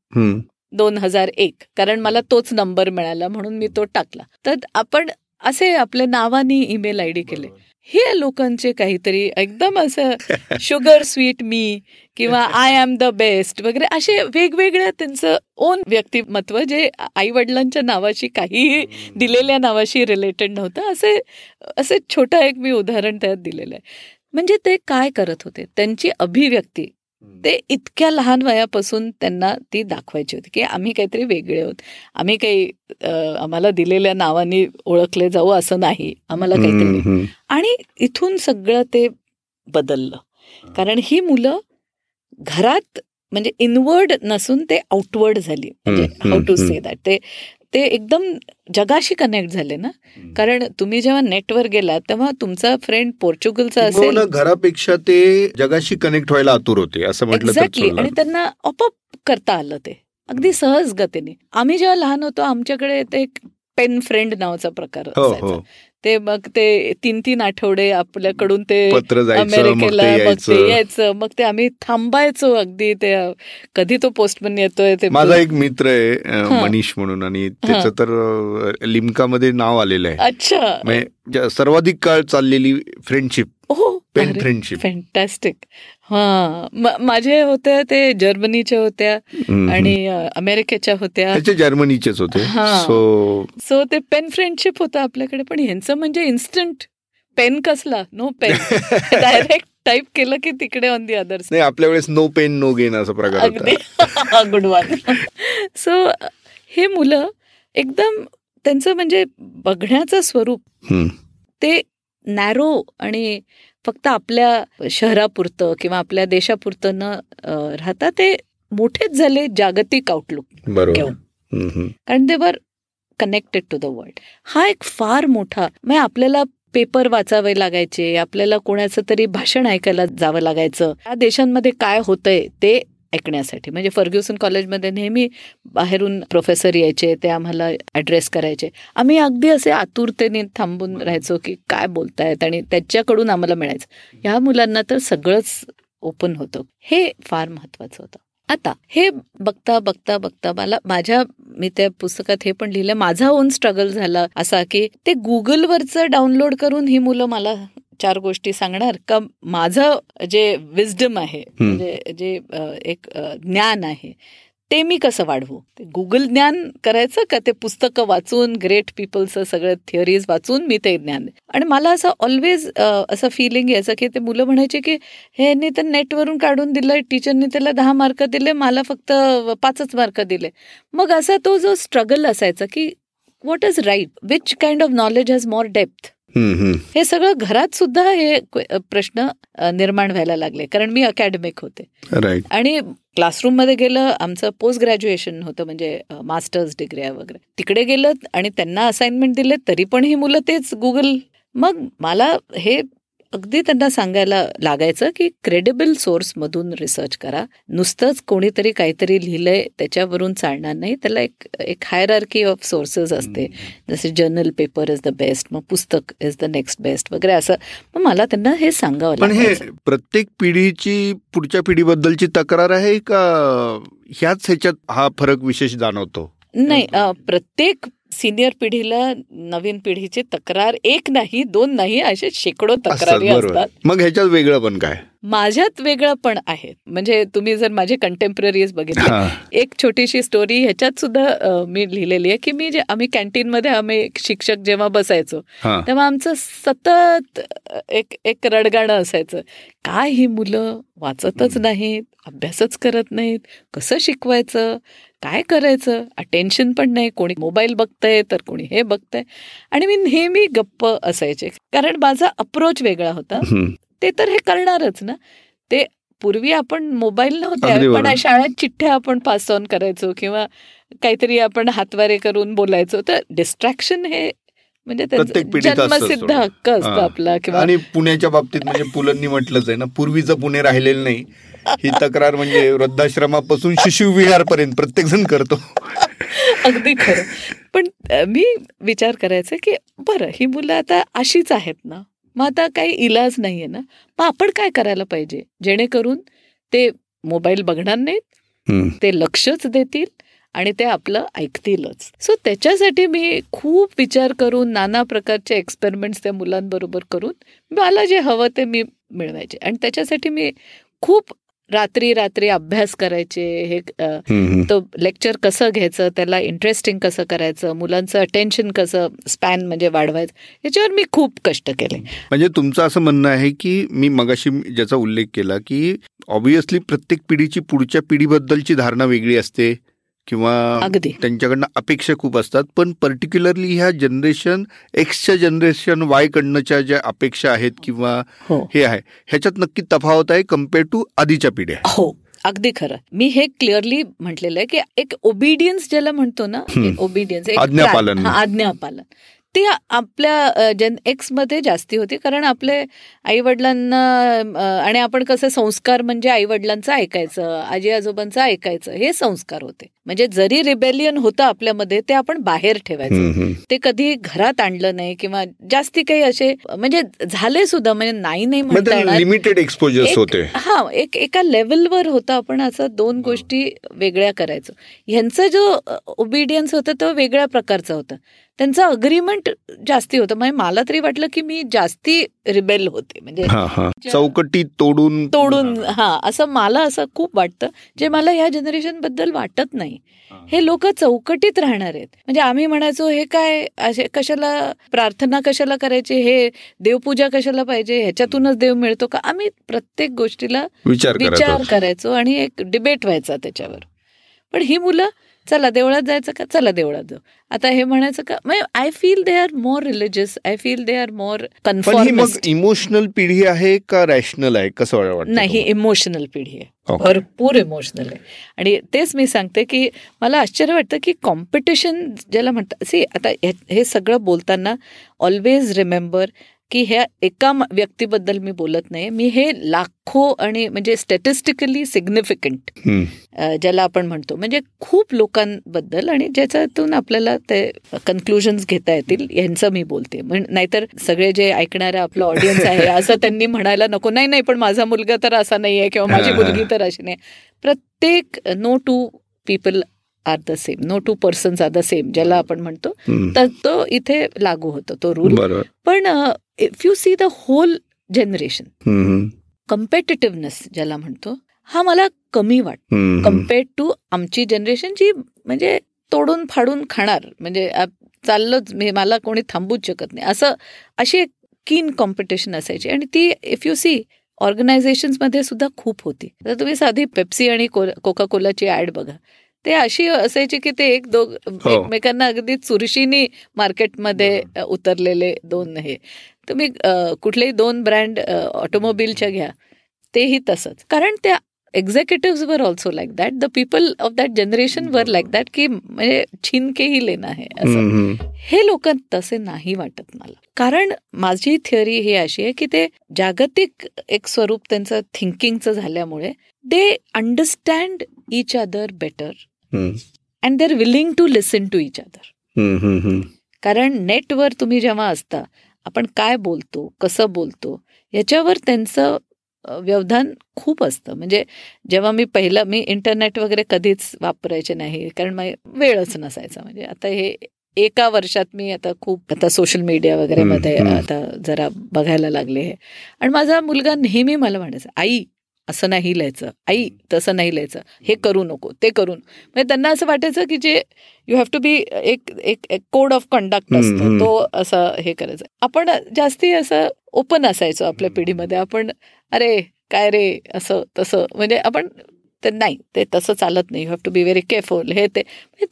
दोन हजार एक कारण मला तोच नंबर मिळाला म्हणून मी तो टाकला. तर आपण असे आपल्या नावानी ईमेल आय डी केले हे लोकांचे काहीतरी एकदम असं शुगर स्वीट मी किंवा आय एम द बेस्ट वगैरे असे वेगवेगळ्या त्यांचं ओन व्यक्तिमत्व जे आई वडिलांच्या नावाशी काही दिलेल्या नावाशी रिलेटेड नव्हतं असे असे छोटं एक मी उदाहरण त्यात दिलेलं आहे. म्हणजे ते काय करत होते? त्यांची अभिव्यक्ती ते इतक्या लहान वयापासून त्यांना ती दाखवायची होती की आम्ही काहीतरी वेगळे आहोत आम्ही काही आम्हाला दिलेल्या नावाने ओळखले जाऊ असं नाही. आम्हाला काहीतरी आणि इथून सगळं ते बदललं. कारण ही मुलं घरात म्हणजे इनवर्ड नसून ते आउटवर्ड झाली. म्हणजे हाऊ टू से दॅट ते ते एकदम जगाशी कनेक्ट झाले ना? कारण तुम्ही जेव्हा नेटवर गेला तेव्हा तुमचा फ्रेंड पोर्चुगलचा असेल. घरापेक्षा ते जगाशी कनेक्ट व्हायला आतुर होते असं म्हटलं एक्झॅक्टली आणि त्यांना ऑपअप करता आलं ते. अगदी सहज गतीने आम्ही जेव्हा लहान होतो आमच्याकडे ते एक पेन फ्रेंड नावाचा प्रकार हो. ते मग ते तीन तीन आठवडे आपल्याकडून ते पत्र जायचं मग अमेरिकेला मग ते यायचं. मग ते आम्ही थांबायचो अगदी. ते कधी तो पोस्टमन येतोय ते माझा एक मित्र आहे. मनीष म्हणून आणि त्याचं तर लिमकामध्ये नाव आलेलं आहे. अच्छा. म्हणजे सर्वाधिक काळ चाललेली फ्रेंडशिप हो. पेन फ्रेंडशिप फॅन्टॅस्टिक हा माझे होते ते जर्मनीच्या होत्या आणि अमेरिकेच्या होत्या. त्याचे जर्मनीचेच होते. सो सो ते पेन फ्रेंडशिप होतं आपल्याकडे पण ह्यांचं म्हणजे इन्स्टंट पेन कसला? नो पेन डायरेक्ट टाईप केलं की तिकडे ऑन दी अदर नाही आपल्या वेळेस नो पेन नो गेन असा प्रकार गुड वन सो हे मुलं एकदम त्यांचं म्हणजे बघण्याचं स्वरूप. ते नॅरो आणि फक्त आपल्या शहरापुरतं किंवा आपल्या देशापुरतं न राहता ते मोठेच झाले जागतिक आउटलुक घेऊन. कारण दे वर कनेक्टेड टू द वर्ल्ड हा एक फार मोठा म्हणजे आपल्याला पेपर वाचावे लागायचे आपल्याला कोणाचं तरी भाषण ऐकायला जावं लागायचं. या देशांमध्ये काय होतंय ते ऐकण्यासाठी. म्हणजे फर्ग्युसन कॉलेजमध्ये नेहमी बाहेरून प्रोफेसर यायचे ते आम्हाला ॲड्रेस करायचे. आम्ही अगदी असे आतुरतेने थांबून राहायचो की काय बोलतायत आणि त्याच्याकडून आम्हाला मिळायचं. ह्या मुलांना तर सगळंच ओपन होतं. हे फार महत्वाचं होतं. आता हे बघता बघता बघता मला माझ्या मी त्या पुस्तकात हे पण लिहिलं माझा ओन स्ट्रगल झाला असा की ते गुगलवरचं डाउनलोड करून ही मुलं मला चार गोष्टी सांगणार का माझं जे विजडम आहे म्हणजे जे एक ज्ञान आहे ते मी कसं वाढवू? ते गुगल ज्ञान करायचं का ते पुस्तकं वाचून ग्रेट पीपलचं सगळं थिअरीज वाचून मी ते ज्ञान आणि मला असं ऑलवेज असं फिलिंग यायचं की ते मुलं म्हणायचे की हे तर नेटवरून काढून दिलं टीचरने त्याला दहा मार्क दिले मला फक्त पाचच मार्क दिले. मग असा तो जो स्ट्रगल असायचा की what is right which kind of knowledge has more depth. हे सगळं घरात सुद्धा हे प्रश्न निर्माण व्हायला लागले. कारण मी अकॅडमिक होते. आणि क्लासरूममध्ये गेलं आमचं पोस्ट ग्रॅज्युएशन होतं म्हणजे मास्टर्स डिग्री वगैरे. तिकडे गेलं आणि त्यांना असाइनमेंट दिले तरी पण ही मुलं तेच गुगल मग मला हे अगदी त्यांना सांगायला लागायचं की क्रेडिबल सोर्समधून रिसर्च करा. नुसतंच कोणीतरी काहीतरी लिहिलंय त्याच्यावरून चालणार नाही. त्याला एक एक हायरार्की ऑफ सोर्सेस असते. जसे journal paper is the best मग पुस्तक इज द नेक्स्ट बेस्ट वगैरे असं. मग मला त्यांना हे सांगावं पण हे. प्रत्येक पिढीची पुढच्या पिढीबद्दलची तक्रार आहे का ह्याच ह्याच्यात हा फरक विशेष जाणवतो? नाही प्रत्येक सिनियर पिढीला नवीन पिढीची तक्रार एक नाही दोन नाही असे शेकडो तक्रारी असतात. मग ह्याच्यात वेगळं पण काय? माझ्यात वेगळं पण आहे. म्हणजे तुम्ही जर माझे कंटेम्पररीज बघितले. एक छोटीशी स्टोरी ह्याच्यात सुद्धा मी लिहिलेली आहे की मी जे आम्ही कॅन्टीनमध्ये आम्ही एक शिक्षक जेव्हा बसायचो तेव्हा आमचं सतत एक एक रडगाणं असायचं. काय ही मुलं वाचतच नाहीत अभ्यासच करत नाहीत कसं शिकवायचं? काय करायचं? अटेन्शन पण नाही. कोणी मोबाईल बघतंय तर कोणी हे बघतंय. आणि मी नेहमी गप्प असायचे. कारण माझा अप्रोच वेगळा होता. ते तर हे करणारच ना. ते पूर्वी आपण मोबाईल नव्हते. पण शाळेत चिठ्ठ्या आपण पास ऑन करायचो किंवा काहीतरी आपण हातवारे करून बोलायचो. तर डिस्ट्रॅक्शन हे म्हणजे जन्मसिद्ध. हक्क असतो. आपला किंवा आणि पुण्याच्या बाबतीत म्हणजे पुलंनी म्हटलंच आहे ना. पूर्वीचं पुणे राहिलेलं नाही. ही तक्रार म्हणजे वृद्धाश्रमापासून शिशुविहार पर्यंत प्रत्येक जण करतो. अगदी खरं. पण मी विचार करायचं की बरं ही मुलं आता अशीच आहेत ना? मग आता काही इलाज नाहीये ना? मग आपण काय करायला पाहिजे? जेणेकरून ते मोबाईल बघणार नाहीत. ते लक्षच देतील आणि ते आपलं ऐकतीलच. सो त्याच्यासाठी मी खूप विचार करून नाना प्रकारचे एक्सपेरिमेंट्स त्या मुलांबरोबर करून मला जे हवं ते मी मिळवायचे. आणि त्याच्यासाठी मी खूप रात्री रात्री अभ्यास करायचे हे. तो लेक्चर कसं घ्यायचं त्याला इंटरेस्टिंग कसं करायचं मुलांचं अटेन्शन कसं स्पॅन म्हणजे वाढवायचं याच्यावर मी खूप कष्ट केले म्हणजे तुमचं असं म्हणणं आहे की मी मगाशी ज्याचा उल्लेख केला की ऑब्विसली प्रत्येक पिढीची पुढच्या पिढीबद्दलची धारणा वेगळी असते किंवा अगदी. त्यांच्याकडनं अपेक्षा खूप असतात. पण पर्टिक्युलरली ह्या जनरेशन एक्सच्या जनरेशन वाय कडनंच्या ज्या अपेक्षा आहेत किंवा हो. हे आहे ह्याच्यात नक्की तफावत आहे कंपेअर टू आधीच्या पिढ्या. हो अगदी खरं. मी हे क्लिअरली म्हटलेलं आहे की एक ओबिडियन्स ज्याला म्हणतो ना. ओबिडियन्स आज्ञापालन. आज्ञापालन. ती आपल्या जेन एक्समध्ये जास्ती होती कारण आपले आई वडिलांना आणि आपण कसं संस्कार म्हणजे आई वडिलांचं ऐकायचं आजी आजोबांचं ऐकायचं हे संस्कार होते. म्हणजे जरी रिबेलियन होतं आपल्यामध्ये ते आपण बाहेर ठेवायचं. ते कधी घरात आणलं नाही किंवा जास्ती काही असे म्हणजे झाले सुद्धा म्हणजे नाही नाही म्हणता लिमिटेड एक्सपोजर होते. हा एक एका लेवलवर होतं आपण असं दोन गोष्टी वेगळ्या करायचो. ह्यांचा जो ओबिडियन्स होता तो वेगळ्या प्रकारचा होता. त्यांचं अग्रीमेंट जास्ती होतं. म्हणजे मला तरी वाटलं की मी जास्ती रिबेल होते. म्हणजे चौकटी तोडून तोडून हा. असं मला असं खूप वाटतं. जे मला ह्या जनरेशनबद्दल वाटत नाही. हे. लोक चौकटीत राहणार आहेत. म्हणजे आम्ही म्हणायचो हे काय असे कशाला प्रार्थना कशाला करायची? हे देवपूजा कशाला पाहिजे? ह्याच्यातूनच देव मिळतो का? आम्ही प्रत्येक गोष्टीला विचार करायचो. आणि एक डिबेट व्हायचा त्याच्यावर. पण ही मुलं चला देवळात जायचं का? चला देवळात जाऊ. आता हे म्हणायचं का? I feel they are more religious I feel they are more confirm emotional पिढी आहे का रॅशनल आहे? कसं वाटतं नाही इमोशनल पिढी आहे. भरपूर इमोशनल आहे. आणि तेच मी सांगते की मला आश्चर्य वाटतं की कॉम्पिटिशन ज्याला म्हणतात सी आता हे सगळं बोलताना ऑलवेज रिमेंबर की ह्या एका व्यक्तीबद्दल मी बोलत नाही. मी हे लाखो आणि म्हणजे स्टॅटिस्टिकली सिग्निफिकंट ज्याला आपण म्हणतो म्हणजे खूप लोकांबद्दल आणि ज्याच्यातून आपल्याला ते कन्क्लुजन्स घेता येतील यांचं मी बोलते. नाहीतर सगळे जे ऐकणारे आपलं ऑडियन्स आहे <laughs> असं त्यांनी म्हणायला नको. नाही नाही पण माझा मुलगा तर असा नाही आहे किंवा माझी मुलगी तर अशी नाही प्रत्येक no two people are the same no two persons are the same ज्याला आपण म्हणतो. तर तो इथे लागू होतो तो रूल पण if you see the whole generation competitiveness ज्याला म्हणतो हा मला कमी वाटतो कम्पेअर्ड टू आमची जनरेशन जी म्हणजे तोडून फाडून खाणार म्हणजे चाललोच मी मला कोणी थांबूच शकत नाही. असं अशी एक कीन कॉम्पिटिशन असायची. आणि ती इफ यू सी मध्ये सुद्धा खूप होती. तर तुम्ही साधी पेप्सी आणि कोका कोलाची ऍड बघा. ते अशी असायची की ते एक दोघ हो. एकमेकांना अगदी चुरशीनी मार्केटमध्ये उतरलेले दोन हे. तुम्ही कुठलेही दोन ब्रँड ऑटोमोबिलच्या घ्या. तेही तसंच. कारण त्या executive were also like that the people of that generation were like that की म्हणजे छिनकेही लेणं आहे असं. हे लोक तसे नाही वाटत मला. कारण माझी थिअरी ही अशी आहे की ते जागतिक एक स्वरूप त्यांचं थिंकिंगचं झाल्यामुळे they understand each other better and they are willing to listen to each other कारण नेटवर तुम्ही जेव्हा असता आपण काय बोलतो कसं बोलतो याच्यावर त्यांचं व्यवधान खूप असतं. म्हणजे जेव्हा मी पहिलं मी इंटरनेट वगैरे कधीच वापरायचे नाही कारण मग वेळच नसायचा. म्हणजे आता हे एका वर्षात मी आता खूप आता सोशल मीडिया वगैरे मध्ये आता जरा बघायला लागले हे. आणि माझा मुलगा नेहमी मला म्हणायचा आई असं नाही लिहायचं. आई तसं नाही लिहायचं. हे करू नको ते करून म्हणजे त्यांना असं वाटायचं की जे यू हॅव टू बी एक एक कोड ऑफ कंडक्ट असतो. तो असं हे करायचं. आपण जास्ती असं ओपन असायचो आपल्या पिढीमध्ये. आपण अरे काय रे? असं तसं. म्हणजे आपण ते नाही ते तसं चालत नाही. You have to be very careful हे ते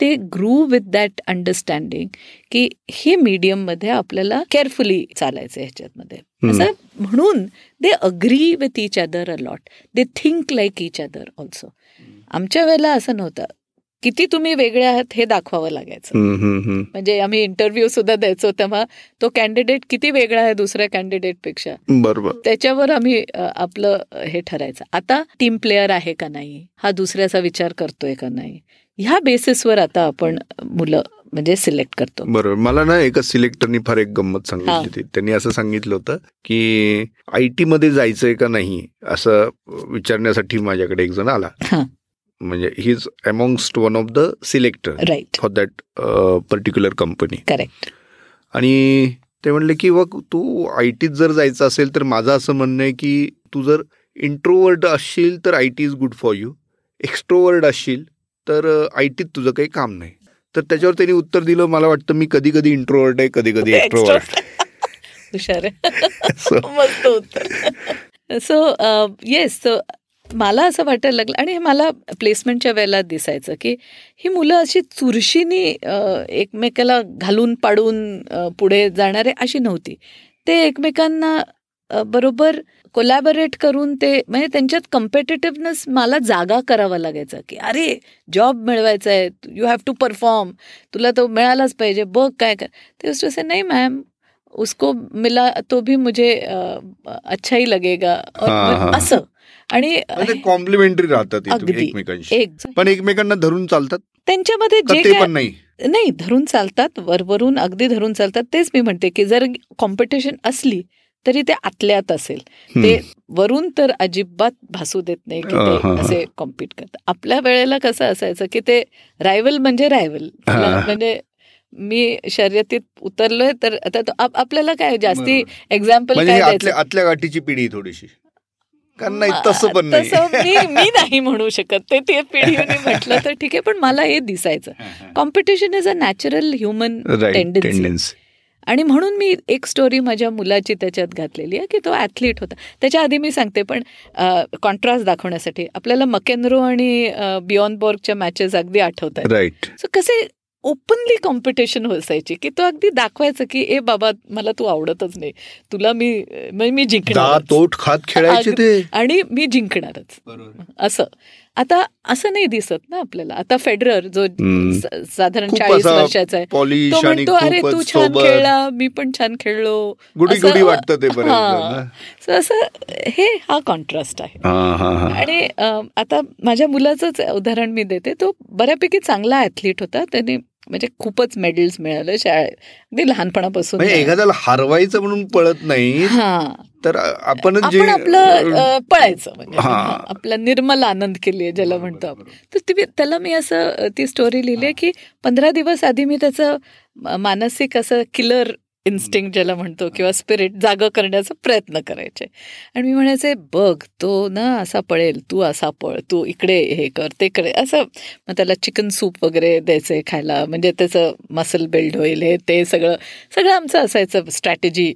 ते ग्रू विथ दॅट अंडरस्टँडिंग की हे मीडियममध्ये आपल्याला केअरफुली चालायचं ह्याच्यातमध्ये. असं म्हणून they agree with each other a lot they think like each other also आमच्या वेळेला असं नव्हतं. किती तुम्ही वेगळे आहात हे दाखवावं लागायचं. म्हणजे आम्ही इंटरव्ह्यू सुद्धा द्यायचो तेव्हा. तो कॅन्डिडेट किती वेगळा आहे दुसऱ्या कॅन्डिडेटपेक्षा? बरोबर. त्याच्यावर आम्ही आपलं हे ठरायचं. आता टीम प्लेअर आहे का नाही? हा दुसऱ्याचा विचार करतोय का नाही? ह्या बेसिसवर आता आपण मुलं म्हणजे सिलेक्ट करतो. बरोबर. मला ना एका सिलेक्टरनी फार एक गंमत सांगितली होती. त्यांनी असं सांगितलं होतं की आय टी मध्ये जायचंय का नाही? असं विचारण्यासाठी माझ्याकडे एक जण आला. म्हणजे he is amongst one of the selector right for that particular company correct आणि ते म्हणले की बघ तू आय टीत जर जायचं असेल तर माझं असं म्हणणं आहे की तू जर इंट्रोवर्ड असशील तर I T is good for you extrovert असशील तर आय टीत तुझं काही काम नाही. तर त्याच्यावर त्यांनी उत्तर दिलं. मला वाटतं मी कधी कधी इंट्रोवर्ड आहे कधी कधी एक्स्ट्रोवर्ड हुशार <laughs> मस्त उत्तर. सो येस सो मला असं वाटायला लागलं आणि मला प्लेसमेंटच्या वेळेला दिसायचं की ही मुलं अशी चुरशीनी एकमेकाला घालून पाडून पुढे जाणारे अशी नव्हती. ते एकमेकांना बरोबर कोलॅबरेट करून ते म्हणजे त्यांच्यात कम्पिटेटिव्हनेस मला जागा करावा लागायचा की अरे जॉब मिळवायचा आहे यू हॅव टू परफॉर्म तुला तो मिळालाच पाहिजे बघ काय कर. ते असे नाही मॅम उसको मिला तो भी मुझे अच्छा ही लगेगा. असं. आणि कॉम्प्लिमेंटरी राहतात एकमेकांशी. पण एकमेकांना धरून चालतात? त्यांच्यामध्ये जे पण नाही. नाही धरून चालतात वरवरून अगदी धरून चालतात. तेच मी म्हणते की जर कॉम्पिटिशन असली तरी ते आतल्यात असेल. ते वरून तर अजिबात भासू देत नाही की ते असे कॉम्पिट करतात. आपल्या वेळेला कसं असायचं की ते रायवल म्हणजे रायवल म्हणजे मी शर्यतीत उतरलोय तर आता आपल्याला काय जास्ती एक्झाम्पल म्हणजे काय आतल्या गाठीची पिढी थोडीशी. कारण नाही तसं पण नाही. मी नाही म्हणू शकत. ते ते पिढीने म्हटलं तर ठीक आहे पण मला हे दिसायचं. Competition is a natural human tendency आणि म्हणून मी एक स्टोरी माझ्या मुलाची त्याच्यात घातलेली आहे की तो ॲथलीट होता. त्याच्या आधी मी सांगते पण कॉन्ट्रास्ट दाखवण्यासाठी आपल्याला मकेनरो आणि बियॉन बोर्गच्या मॅचेस अगदी आठवतात. राईट सो कसे ओपनली कॉम्पिटिशन असायची की तो अगदी दाखवायचं की ए बाबा मला तू आवडतच नाही. तुला मी मी जिंकणार तोट खात खेळायचे ते. आणि मी जिंकणारच. असं. आता असं नाही दिसत ना आपल्याला. आता फेडरर जो साधारण चाळीस वर्षाचा आहे तो म्हणतो अरे तू छान खेळला मी पण छान खेळलो. वाटतं ते असं हे हा कॉन्ट्रास्ट आहे. आणि आता माझ्या मुलाचंच उदाहरण मी देते. तो बऱ्यापैकी चांगला ऍथलीट होता. त्याने म्हणजे खूपच मेडल्स मिळाले शाळेत अगदी लहानपणापासून. म्हणजे एखाद्याला हरवायचं म्हणून पळत नाही तर आपण जे आपलं पळायचं म्हणजे. आपला निर्मल आनंद केली ज्याला म्हणतो आपण. तर त्याला मी असं ती स्टोरी लिहिली की पंधरा दिवस आधी मी त्याचं मानसिक असं किलर इन्स्टिंग ज्याला म्हणतो किंवा स्पिरिट जागं करण्याचा प्रयत्न करायचे. आणि मी म्हणायचे बघ तो ना असा पळेल तू असा पळ तू इकडे हे कर ते करे. असं मग त्याला चिकन सूप वगैरे द्यायचे खायला. म्हणजे त्याचं मसल बिल्ड होईल हे ते सगळं सगळं आमचं असायचं स्ट्रॅटेजी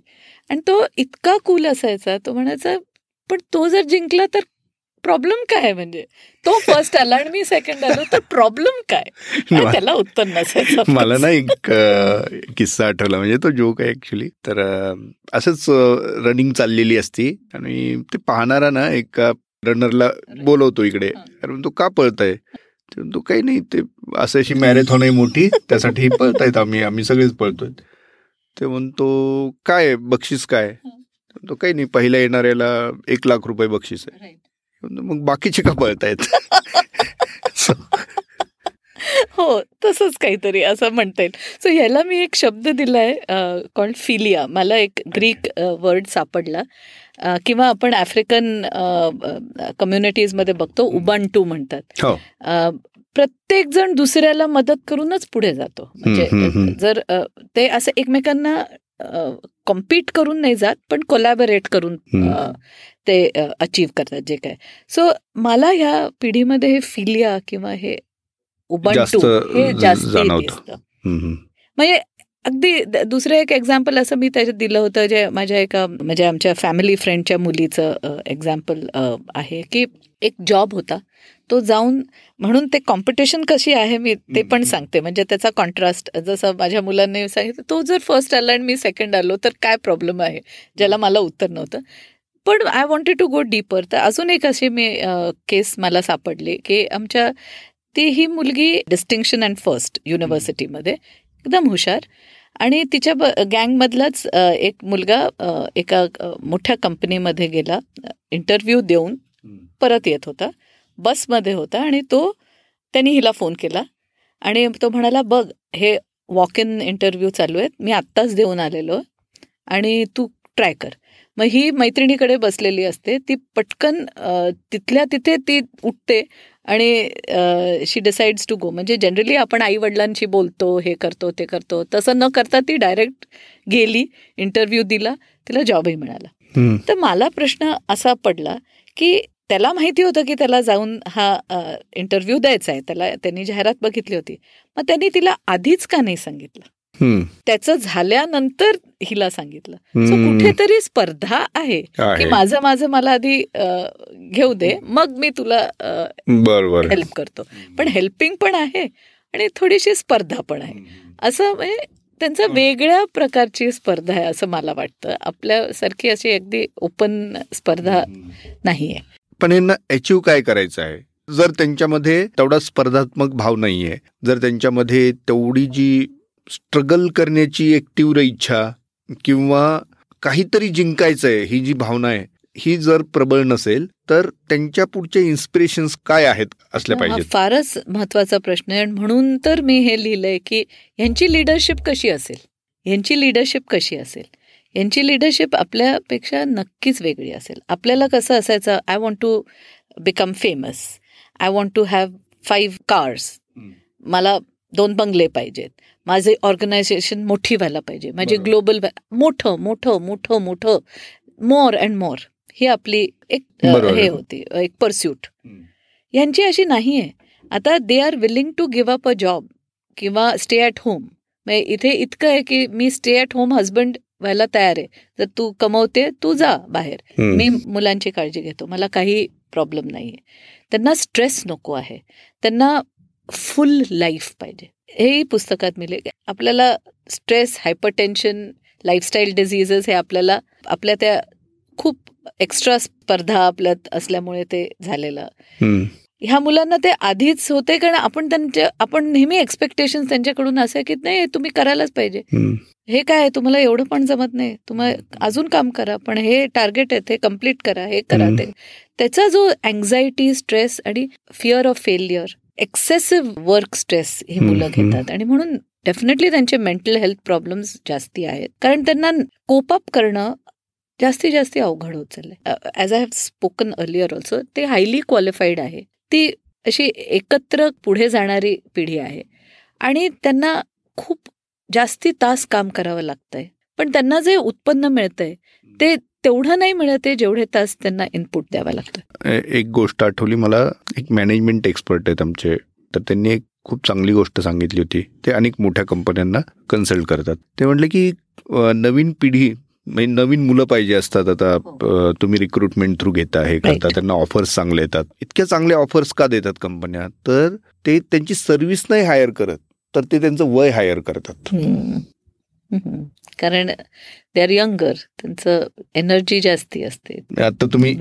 आणि तो इतका कूल असायचा तो म्हणायचा पण तो जर जिंकला तर प्रॉब्लेम काय म्हणजे? तो फर्स्ट आला आणि मी सेकंड आलो तर प्रॉब्लेम काय? त्याला उत्तर नसायचं मला ना एक किस्सा आठवला. म्हणजे तो जोक आहे ऍक्च्युली तर असंच रनिंग चाललेली असती. आणि ते पाहणारा ना एका रनरला बोलवतो इकडे. कारण तो का पळताय? तो काही नाही ते असं अशी <laughs> मॅरेथॉन आहे मोठी. त्यासाठी पळतायत आम्ही. आम्ही सगळेच पळतोय. ते म्हणतो काय बक्षीस काय? तो काही नाही. पहिल्या येणाऱ्याला एक लाख रुपये बक्षीस आहे. मग बाकीचे का पळतायत? <laughs> हो तसंच काहीतरी असं म्हणता येईल. सो ह्याला मी एक शब्द दिलाय कॉल्ड फिलिया मला एक ग्रीक वर्ड सापडला. किंवा आपण आफ्रिकन कम्युनिटीजमध्ये बघतो उबान टू म्हणतात. हो. प्रत्येक जण दुसऱ्याला मदत करूनच पुढे जातो. म्हणजे जर ते असं एकमेकांना कॉम्पीट करून नाही जात पण कोलॅबरेट करून ते अचीव करतात जे काय. सो मला ह्या पिढीमध्ये हे फिलिया किंवा हे उबंटू हे जास्त म्हणजे अगदी दुसरं एक एक्झाम्पल असं मी त्याच्यात दिलं होतं जे माझ्या एका म्हणजे आमच्या फॅमिली फ्रेंडच्या मुलीचं एक्झाम्पल आहे की एक जॉब होता. तो जाऊन म्हणून ते कॉम्पिटिशन कशी आहे मी ते पण सांगते. म्हणजे त्याचा कॉन्ट्रास्ट जसं माझ्या मुलांनी सांगितलं तो जर फर्स्ट आला आणि मी सेकंड आलो तर काय प्रॉब्लेम आहे? ज्याला मला उत्तर नव्हतं. पण I wanted to go deeper तर अजून एक अशी मी केस मला सापडली की आमच्या ती ही मुलगी डिस्टिंक्शन अँड फर्स्ट युनिव्हर्सिटीमध्ये एकदम हुशार. आणि तिच्या गँगमधलाच एक मुलगा एका मोठ्या कंपनीमध्ये गेला इंटरव्ह्यू देऊन परत येत होता. बसमध्ये होता आणि तो त्यांनी हिला फोन केला. आणि तो म्हणाला बघ हे वॉक इन इंटरव्ह्यू चालू आहेत. मी आत्ताच देऊन आलेलो आणि तू ट्राय कर. मग ही मैत्रिणीकडे बसलेली असते. ती पटकन तिथल्या तिथे ती उठते आणि शी डिसाइड्स टू गो म्हणजे जनरली आपण आई वडिलांशी बोलतो हे करतो ते करतो. तसं न करता ती डायरेक्ट गेली इंटरव्ह्यू दिला तिला जॉबही मिळाला. तर मला प्रश्न असा पडला की त्याला माहिती होतं की त्याला जाऊन हा इंटरव्ह्यू द्यायचा आहे. त्याला त्यांनी जाहिरात बघितली होती. मग त्यांनी तिला आधीच का नाही सांगितलं? त्याचं झाल्यानंतर हिला सांगितलं. सो कुठेतरी स्पर्धा आहे की माझं माझं मला आधी घेऊ दे. मग मी तुला हेल्प करतो. पण हेल्पिंग पण आहे आणि थोडीशी स्पर्धा पण आहे. असं म्हणजे त्यांचं वेगळ्या प्रकारची स्पर्धा आहे असं मला वाटतं. आपल्यासारखी अशी अगदी ओपन स्पर्धा नाहीये. पण यांना अचीव काय करायचं आहे? जर त्यांच्यामध्ये तेवढा स्पर्धात्मक भाव नाहीये जर त्यांच्यामध्ये तेवढी जी स्ट्रगल करण्याची एक तीव्र इच्छा किंवा काहीतरी जिंकायचं आहे ही जी भावना आहे ही जर प्रबळ नसेल तर त्यांच्या पुढचे इन्स्पिरेशन्स काय आहेत असल्या पाहिजेत? फारच महत्त्वाचा प्रश्न आहे. आणि म्हणून तर मी हे लिहिलंय की यांची लिडरशिप कशी असेल? यांची लिडरशिप कशी असेल? यांची लिडरशिप आपल्यापेक्षा नक्कीच वेगळी असेल. आपल्याला कसं असायचं I want to become famous I want to have five cars मला दोन बंगले पाहिजेत. माझे ऑर्गनायझेशन मोठी व्हायला पाहिजे. माझे. ग्लोबल मोठं मोठं मोठं मोठं मोर अँड मोर ही आपली एक. हे होती एक परस्यूट यांची अशी नाही आहे. आता they are willing to give up a job किंवा स्टे ॲट होम इथे इतकं आहे की मी स्टे ॲट होम हजबंड व्हायला तयार आहे. जर तू कमवते तू जा बाहेर. मी मुलांची काळजी घेतो. मला काही प्रॉब्लेम नाही आहे त्यांना स्ट्रेस नको आहे. त्यांना फुल लाईफ पाहिजे. हेही पुस्तकात मिळेल आपल्याला स्ट्रेस हायपरटेन्शन लाईफस्टाईल डिझिजेस हे आपल्याला आपल्या त्या खूप एक्स्ट्रा स्पर्धा आपल्यात असल्यामुळे ते झालेलं. ह्या मुलांना ते आधीच होते कारण आपण त्यांच्या आपण नेहमी एक्सपेक्टेशन त्यांच्याकडून असे की नाही तुम्ही करायलाच पाहिजे. हे काय आहे, तुम्हाला एवढं पण जमत नाही. तुम्हाला अजून काम करा पण हे टार्गेट आहे ते कंप्लीट करा हे करा. ते. त्याचा जो अँझायटी स्ट्रेस आणि fear of failure excessive work stress ही मुलं. घेतात. आणि म्हणून डेफिनेटली त्यांचे मेंटल हेल्थ प्रॉब्लेम्स जास्ती आहेत. कारण त्यांना कोप अप करणं जास्तीत जास्त अवघड होत चाललंय. As I have spoken earlier also ते हायली क्वालिफाईड आहे. ती अशी एकत्र पुढे जाणारी पिढी आहे. आणि त्यांना खूप जास्ती तास काम करावं लागतंय. पण त्यांना जे उत्पन्न मिळतंय ते तेवढं नाही मिळत आहे जेवढे तास त्यांना इनपुट द्यावं लागतं. एक गोष्ट आठवली मला. एक मॅनेजमेंट एक्सपर्ट आहेत आमचे. तर त्यांनी एक खूप चांगली गोष्ट सांगितली होती. ते अनेक मोठ्या कंपन्यांना कन्सल्ट करतात. ते म्हटले की नवीन पिढी म्हणजे नवीन मुलं पाहिजे असतात. आता अ, तुम्ही रिक्रुटमेंट थ्रू घेता हे करता. त्यांना ऑफर्स चांगले येतात. इतक्या चांगले ऑफर्स का देतात कंपन्या तर ते त्यांची सर्व्हिस नाही हायर करत तर ते त्यांचं वय हायर करतात. कारण दे आर यंगर त्यांचं एनर्जी जास्ती असते. आता तुम्ही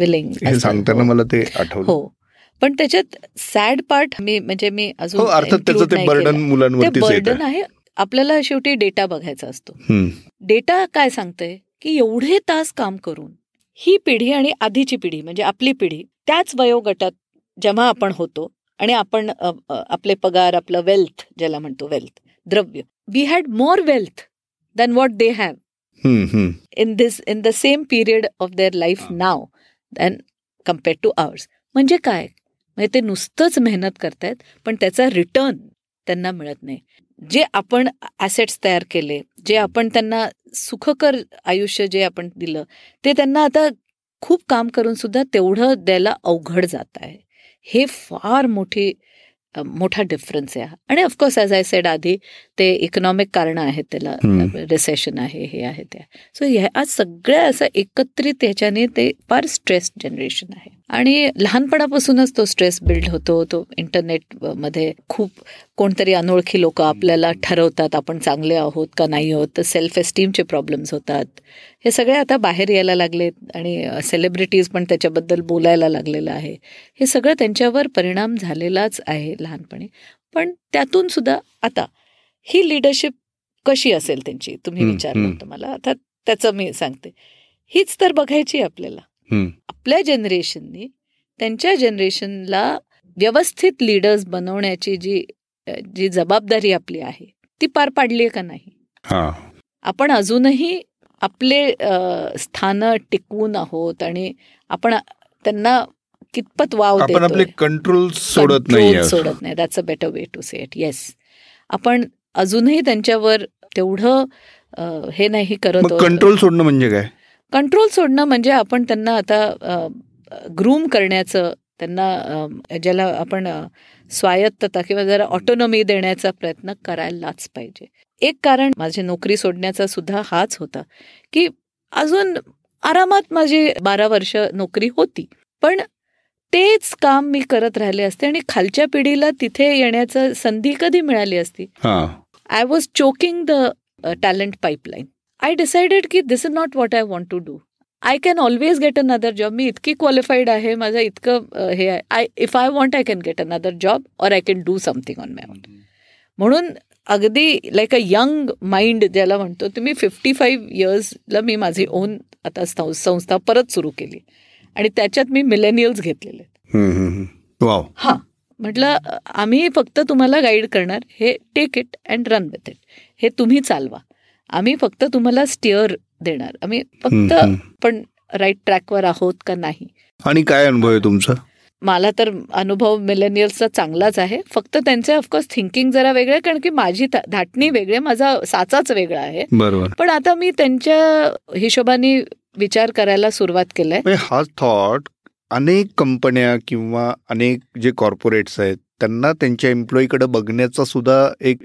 हे सांगताना मला ते आठवलं. हो. पण त्याच्यात सॅड पार्ट मी म्हणजे मी अजून हो अर्थात त्याचं include ते बर्डन केलं. ते मुलांवरतीच बर्डन आहे आपल्याला शेवटी डेटा बघायचा असतो. डेटा काय सांगतंय? की एवढे तास काम करून ही पिढी आणि आधीची पिढी म्हणजे आपली पिढी त्याच वयोगटात जेव्हा आपण होतो आणि आपण आपले पगार आपलं वेल्थ ज्याला म्हणतो वेल्थ द्रव्य we had more wealth than what they have. In this in the same period of their life now than compared to ours म्हणजे काय? म्हणजे ते नुसतंच मेहनत करतायत पण त्याचा रिटर्न त्यांना मिळत नाही. जे आपण ॲसेट्स तयार केले जे आपण त्यांना सुखकर आयुष्य जे आपण दिलं ते त्यांना आता खूप काम करून सुद्धा तेवढं द्यायला अवघड जात आहे. हे फार मोठी मोठा डिफरन्स आहे. आणि ऑफकोर्स ॲज आय सेड आधी ते इकॉनॉमिक कारणं आहेत त्याला. रिसेशन आहे हे आहे ते. सो ह्या सगळ्या असं एकत्रित ह्याच्याने ते फार स्ट्रेस जनरेशन आहे. आणि लहानपणापासूनच तो स्ट्रेस बिल्ड होतो. तो इंटरनेटमध्ये खूप कोणतरी अनोळखी लोक आपल्याला ठरवतात आपण चांगले आहोत का नाही आहोत तर सेल्फ एस्टीमचे प्रॉब्लेम्स होतात. हे सगळे आता बाहेर यायला लागलेत आणि सेलिब्रिटीज पण त्याच्याबद्दल बोलायला लागलेलं आहे. हे सगळं त्यांच्यावर परिणाम झालेलाच आहे लहानपणी. पण त्यातून सुद्धा आता ही लिडरशिप कशी असेल त्यांची तुम्ही विचारलं. होतं मला. आता त्याचं मी सांगते. हीच तर बघायची आपल्याला. आपल्या जनरेशननी त्यांच्या जनरेशनला व्यवस्थित लीडर्स बनवण्याची जी जी जबाबदारी आपली आहे ती पार पाडली आहे का नाही? आपण अजूनही आपले स्थानं टिकवून आहोत आणि आपण त्यांना कितपत वाव आपण आपले कंट्रोल सोडत नाही सोडत नाही. That's a better way to say it yes आपण अजूनही त्यांच्यावर तेवढं हे नाही करत कंट्रोल सोडणं म्हणजे काय? कंट्रोल सोडणं म्हणजे आपण त्यांना आता ग्रूम करण्याचं त्यांना ज्याला आपण स्वायत्तता किंवा जरा ऑटोनॉमी देण्याचा प्रयत्न करायलाच पाहिजे. एक कारण माझी नोकरी सोडण्याचा सुद्धा हाच होता की अजून आरामात माझी बारा वर्ष नोकरी होती. पण तेच काम मी करत राहिले असते आणि खालच्या पिढीला तिथे येण्याचं संधी कधी मिळाली असती? I was choking the talent pipeline I decided की this is not what I want to do I can always get another job मी इतकी क्वालिफाईड आहे माझं इतकं हे आहे. I if I want I can get another job और I can do something on my own म्हणून अगदी like a young mind ज्याला म्हणतो तुम्ही फिफ्टी फाईव्ह इयर्सला मी माझी ओन आता संस- संस्था परत सुरू केली. आणि त्याच्यात मी मिलेनियल्स घेतलेले हां. म्हटलं आम्ही फक्त तुम्हाला गाईड करणार. हे take it and run with it हे तुम्ही चालवा. आम्ही फक्त तुम्हाला स्टिअर देणार. आम्ही फक्त. पण राईट ट्रॅकवर आहोत का नाही? आणि काय अनुभव आहे तुमचा? मला तर अनुभव मिलेनियल्सचा चांगलाच आहे. फक्त त्यांचे ऑफकोर्स थिंकिंग जरा वेगळे आहे, कारण की माझी धाटणी वेगळी माझा साचाच वेगळा आहे. बरोबर. पण आता मी त्यांच्या हिशोबाने विचार करायला सुरुवात केलाय. म्हणजे हा थॉट अनेक कंपन्या किंवा अनेक जे कॉर्पोरेट्स आहेत त्यांना त्यांच्या एम्प्लॉईकडे बघण्याचा सुद्धा एक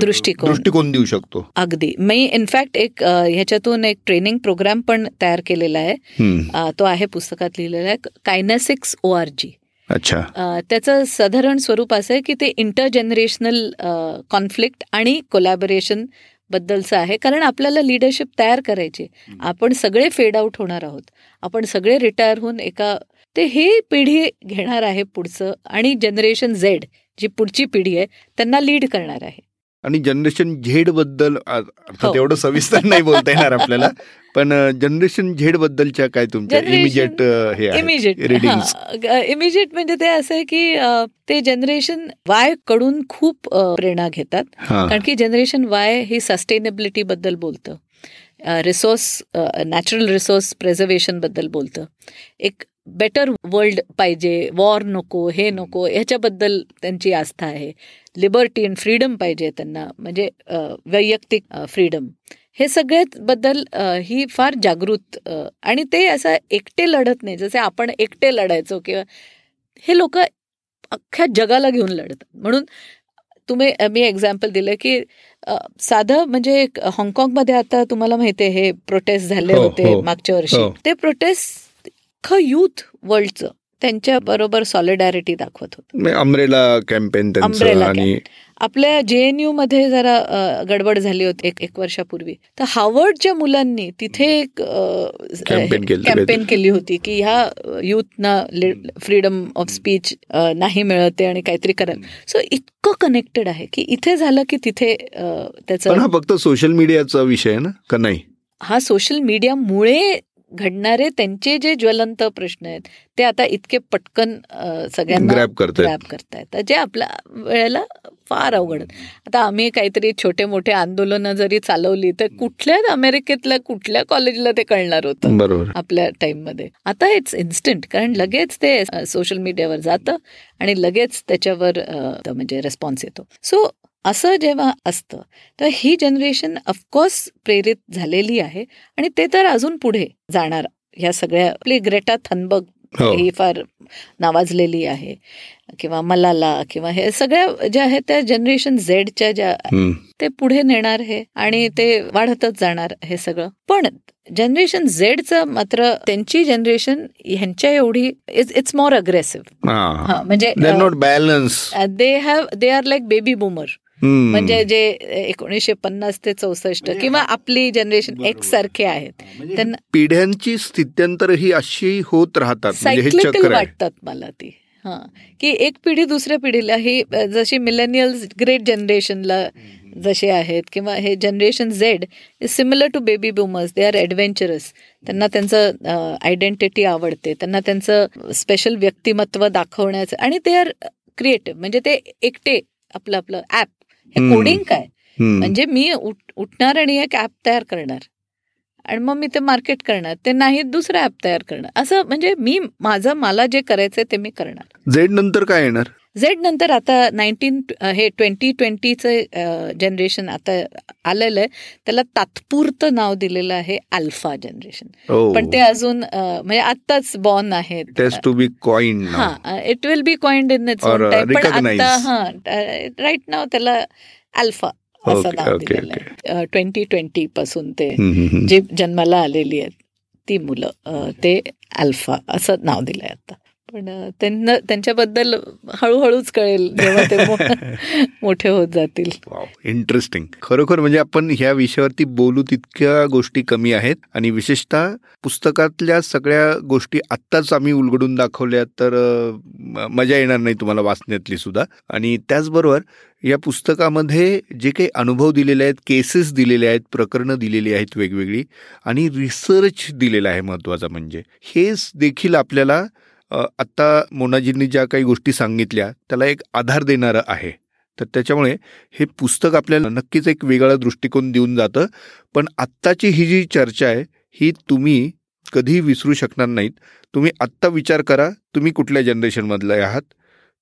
दृष्टिकोन. दृष्टिकोन देऊ शकतो. अगदी. मी इनफॅक्ट एक ह्याच्यातून एक ट्रेनिंग प्रोग्राम पण तयार केलेला आहे. तो आहे पुस्तकात लिहिलेला आहे कायनेसिक्स ओ आर जी अच्छा. त्याचं साधारण स्वरूप असं आहे की ते इंटरजनरेशनल कॉन्फ्लिक्ट आणि कोलॅबोरेशन बद्दलचं आहे. कारण आपल्याला लिडरशिप तयार करायची. आपण सगळे फेड आउट होणार आहोत. आपण सगळे रिटायर होऊन एका ते ही पिढी घेणार आहे पुढचं आणि जनरेशन झेड जी पुढची पिढी आहे त्यांना लीड करणार आहे. आणि जनरेशन झेडबद्दल अर्थात हो. एवढं सविस्तर नाही बोलता येणार आपल्याला <laughs> पण जनरेशन झेड बद्दलच्या काय तुमच्या इमिजिएट हे इमिजिएट इमिजिएट म्हणजे ते असं आहे की ते जनरेशन वायकडून खूप प्रेरणा घेतात. कारण की जनरेशन वाय ही सस्टेनेबिलिटी बद्दल बोलतं. रिसोर्स नॅचरल रिसोर्स प्रेझर्वेशनबद्दल बोलतं. एक बेटर वर्ल्ड पाहिजे वॉर नको हे नको ह्याच्याबद्दल त्यांची आस्था आहे लिबर्टी अँड फ्रीडम पाहिजे त्यांना म्हणजे वैयक्तिक फ्रीडम हे सगळ्यात बद्दल अ, ही फार जागृत आणि ते असं एकटे लढत नाही जसे आपण एकटे लढायचो किंवा हे लोक अख्ख्या जगाला घेऊन लढतात म्हणून तुम्ही मी एक्झाम्पल दिलं की साधं म्हणजे हाँगकाँगमध्ये आता तुम्हाला माहिती आहे हे प्रोटेस्ट झाले हो, होते हो. मागच्या वर्षी हो. ते प्रोटेस्ट अख्खं युथ वर्ल्डचं त्यांच्या बरोबर सॉलिडॅरिटी दाखवत होतं. अमरेला कॅम्पेन आणि आपल्या जे एन यू मध्ये जरा गडबड झाली होती एक एक वर्षापूर्वी. तर हार्वर्डच्या मुलांनी तिथे एक कॅम्पेन. केली होती. की ह्या युथना फ्रीडम ऑफ स्पीच नाही मिळते आणि काहीतरी करायला सो इतकं कनेक्टेड आहे की इथे झालं की तिथे त्याचं फक्त सोशल मीडियाचा विषय ना का नाही? हा सोशल मीडियामुळे घडणारे त्यांचे जे ज्वलंत प्रश्न आहेत ते आता इतके पटकन सगळ्यांना ग्रॅप करतायत. जे आपल्या वेळेला फार अवघड. आता आम्ही काहीतरी छोटे मोठे आंदोलनं जरी चालवली तर कुठल्या अमेरिकेतल्या कुठल्या कॉलेजला ते कळणार होतं बरोबर. आपल्या टाइममध्ये आता इट्स इन्स्टंट कारण लगेच ते सोशल मीडियावर जातं आणि लगेच त्याच्यावर म्हणजे रिस्पॉन्स येतो. सो असं जेव्हा असतं तर ही जनरेशन ऑफकोर्स प्रेरित झालेली आहे आणि ते तर अजून पुढे जाणार. ह्या सगळ्या आपली ग्रेटा थनबर्ग हो. ही फार नावाजलेली आहे. किंवा मलाला किंवा हे सगळ्या ज्या आहेत त्या जनरेशन झेडच्या ज्या. ते पुढे नेणार हे आणि ते वाढतच जाणार हे सगळं. पण जनरेशन झेडचं मात्र त्यांची जनरेशन ह्यांच्या एवढी इट्स मोर अग्रेसिव्ह म्हणजे they have they are like baby boomer म्हणजे जे एकोणीसशे पन्नास ते चौसष्ट किंवा आपली जनरेशन एक्स सारखे आहेत. त्यांना पिढ्यांची स्थित्यंतर ही अशी होत राहतात म्हणजे हे वाटतात मला ती. हा. की एक पिढी दुसऱ्या पिढीला ही जशी मिलेनियल्स ग्रेट जनरेशनला जसे आहेत किंवा हे generation Z is similar to baby boomers they are adventurous त्यांना त्यांचं आयडेंटिटी आवडते. त्यांना त्यांचं स्पेशल व्यक्तिमत्व दाखवण्याचं आणि ते आर क्रिएटिव्ह म्हणजे ते एकटे आपलं आपलं ॲप हे. कोडिंग काय. म्हणजे मी उठ- उठणार आणि एक ॲप तयार करणार. आणि मग मी ते मार्केट करणार. ते नाही दुसरं ॲप तयार करणार. असं म्हणजे मी माझं मला जे करायचंय ते मी करणार. झेड नंतर काय येणार? झेड नंतर आता नाईन्टीन हे ट्वेंटी ट्वेंटीचं जनरेशन आता आलेलं आहे. त्याला तात्पुरतं नाव दिलेलं आहे अल्फा जनरेशन. पण ते अजून म्हणजे आत्ताच बॉर्न आहेत. टेस्ट टू बी कॉइन हा it will be coined in its पण. आता हा राईट नाव त्याला अल्फा असं नाव दिलेलं आहे. ट्वेंटी ट्वेंटी पासून ते. जे जन्माला आलेली आहेत ती मुलं ते अल्फा असं नाव दिलंय आता. पण त्यांना त्यांच्याबद्दल हळूहळूच कळेल जेव्हा ते <laughs> मोठे होत जातील. इंटरेस्टिंग खरोखर म्हणजे आपण ह्या विषयावरती बोलू तितक्या गोष्टी कमी आहेत आणि विशेषतः पुस्तकातल्या सगळ्या गोष्टी आत्ताच आम्ही उलगडून दाखवल्या तर मजा येणार नाही तुम्हाला वाचण्यातली सुद्धा. आणि त्याचबरोबर या पुस्तकामध्ये जे काही अनुभव दिलेले आहेत केसेस दिलेले आहेत प्रकरणं दिलेली आहेत वेगवेगळी आणि रिसर्च दिलेला आहे महत्त्वाचा म्हणजे. हेच देखील आपल्याला आत्ता मोनाजींनी ज्या काही गोष्टी सांगितल्या त्याला एक आधार देणारं आहे. तर त्याच्यामुळे हे पुस्तक आपल्याला नक्कीच एक वेगळा दृष्टिकोन देऊन जातं. पण आत्ताची ही जी चर्चा आहे ही तुम्ही कधीही विसरू शकणार नाहीत. तुम्ही आत्ता विचार करा तुम्ही कुठल्या जनरेशनमधले आहात?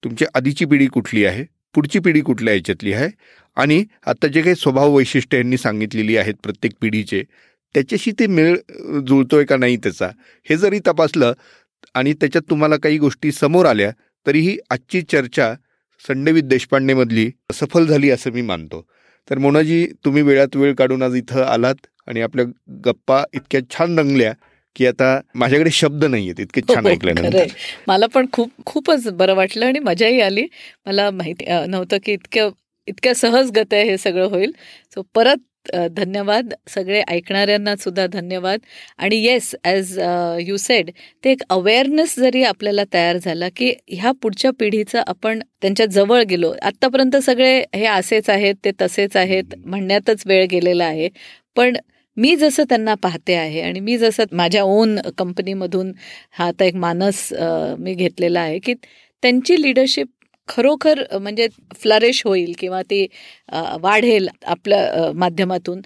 तुमची आधीची पिढी कुठली आहे? पुढची पिढी कुठल्या याच्यातली आहे? आणि आत्ता जे काही स्वभाव वैशिष्ट्य यांनी सांगितलेली आहेत प्रत्येक पिढीचे त्याच्याशी ते मेळ जुळतोय का नाही त्याचा? हे जरी तपासलं आणि त्याच्यात तुम्हाला काही गोष्टी समोर आल्या तरीही आजची चर्चा संडेवित देशपांडेमधली सफल झाली असं मी मानतो. तर मोनाजी तुम्ही वेळात वेळ काढून आज इथं आलात आणि आपल्या गप्पा इतक्या छान रंगल्या की आता माझ्याकडे शब्द नाही आहेत इतके छान हो, ऐकल्यानंतर मला पण खूप खूपच बरं वाटलं आणि मजाही आली. मला माहिती नव्हतं की इतक्या इतक्या सहज गत आहे हे सगळं होईल. सो परत धन्यवाद. सगळे ऐकणाऱ्यांना सुद्धा धन्यवाद. आणि येस ॲज यू सेड ते एक अवेअरनेस जरी आपल्याला तयार झाला की ह्या पुढच्या पिढीचं आपण त्यांच्या जवळ गेलो. आत्तापर्यंत सगळे हे असेच आहेत ते तसेच आहेत म्हणण्यातच वेळ गेलेला आहे. पण मी जसं त्यांना पाहते आहे आणि मी जसं माझ्या ओन कंपनीमधून हा आता एक मानस मी घेतलेला आहे की त्यांची लिडरशिप खरोखर म्हणजे फ्लरिश होईल किंवा ती वाढेल आपल्या माध्यमातून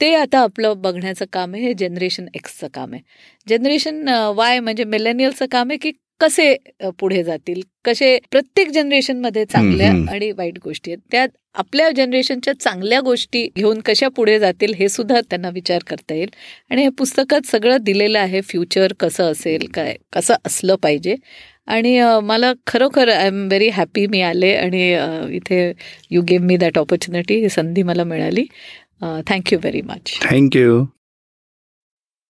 ते आता आपलं बघण्याचं काम आहे हे जनरेशन एक्सचं काम आहे. जनरेशन वाय म्हणजे मिलेनियलचं काम आहे की कसे पुढे जातील कसे प्रत्येक जनरेशनमध्ये चांगल्या आणि वाईट गोष्टी आहेत. त्यात आपल्या जनरेशनच्या चांगल्या गोष्टी घेऊन कशा पुढे जातील हे सुद्धा त्यांना विचार करता येईल. आणि हे पुस्तकात सगळं दिलेलं आहे फ्युचर कसं असेल काय कसं असलं पाहिजे. आणि मला खरोखर आय एम व्हेरी हॅपी मी आले आणि इथे you gave me that opportunity ही संधी मला मिळाली. Thank you very much. थँक्यू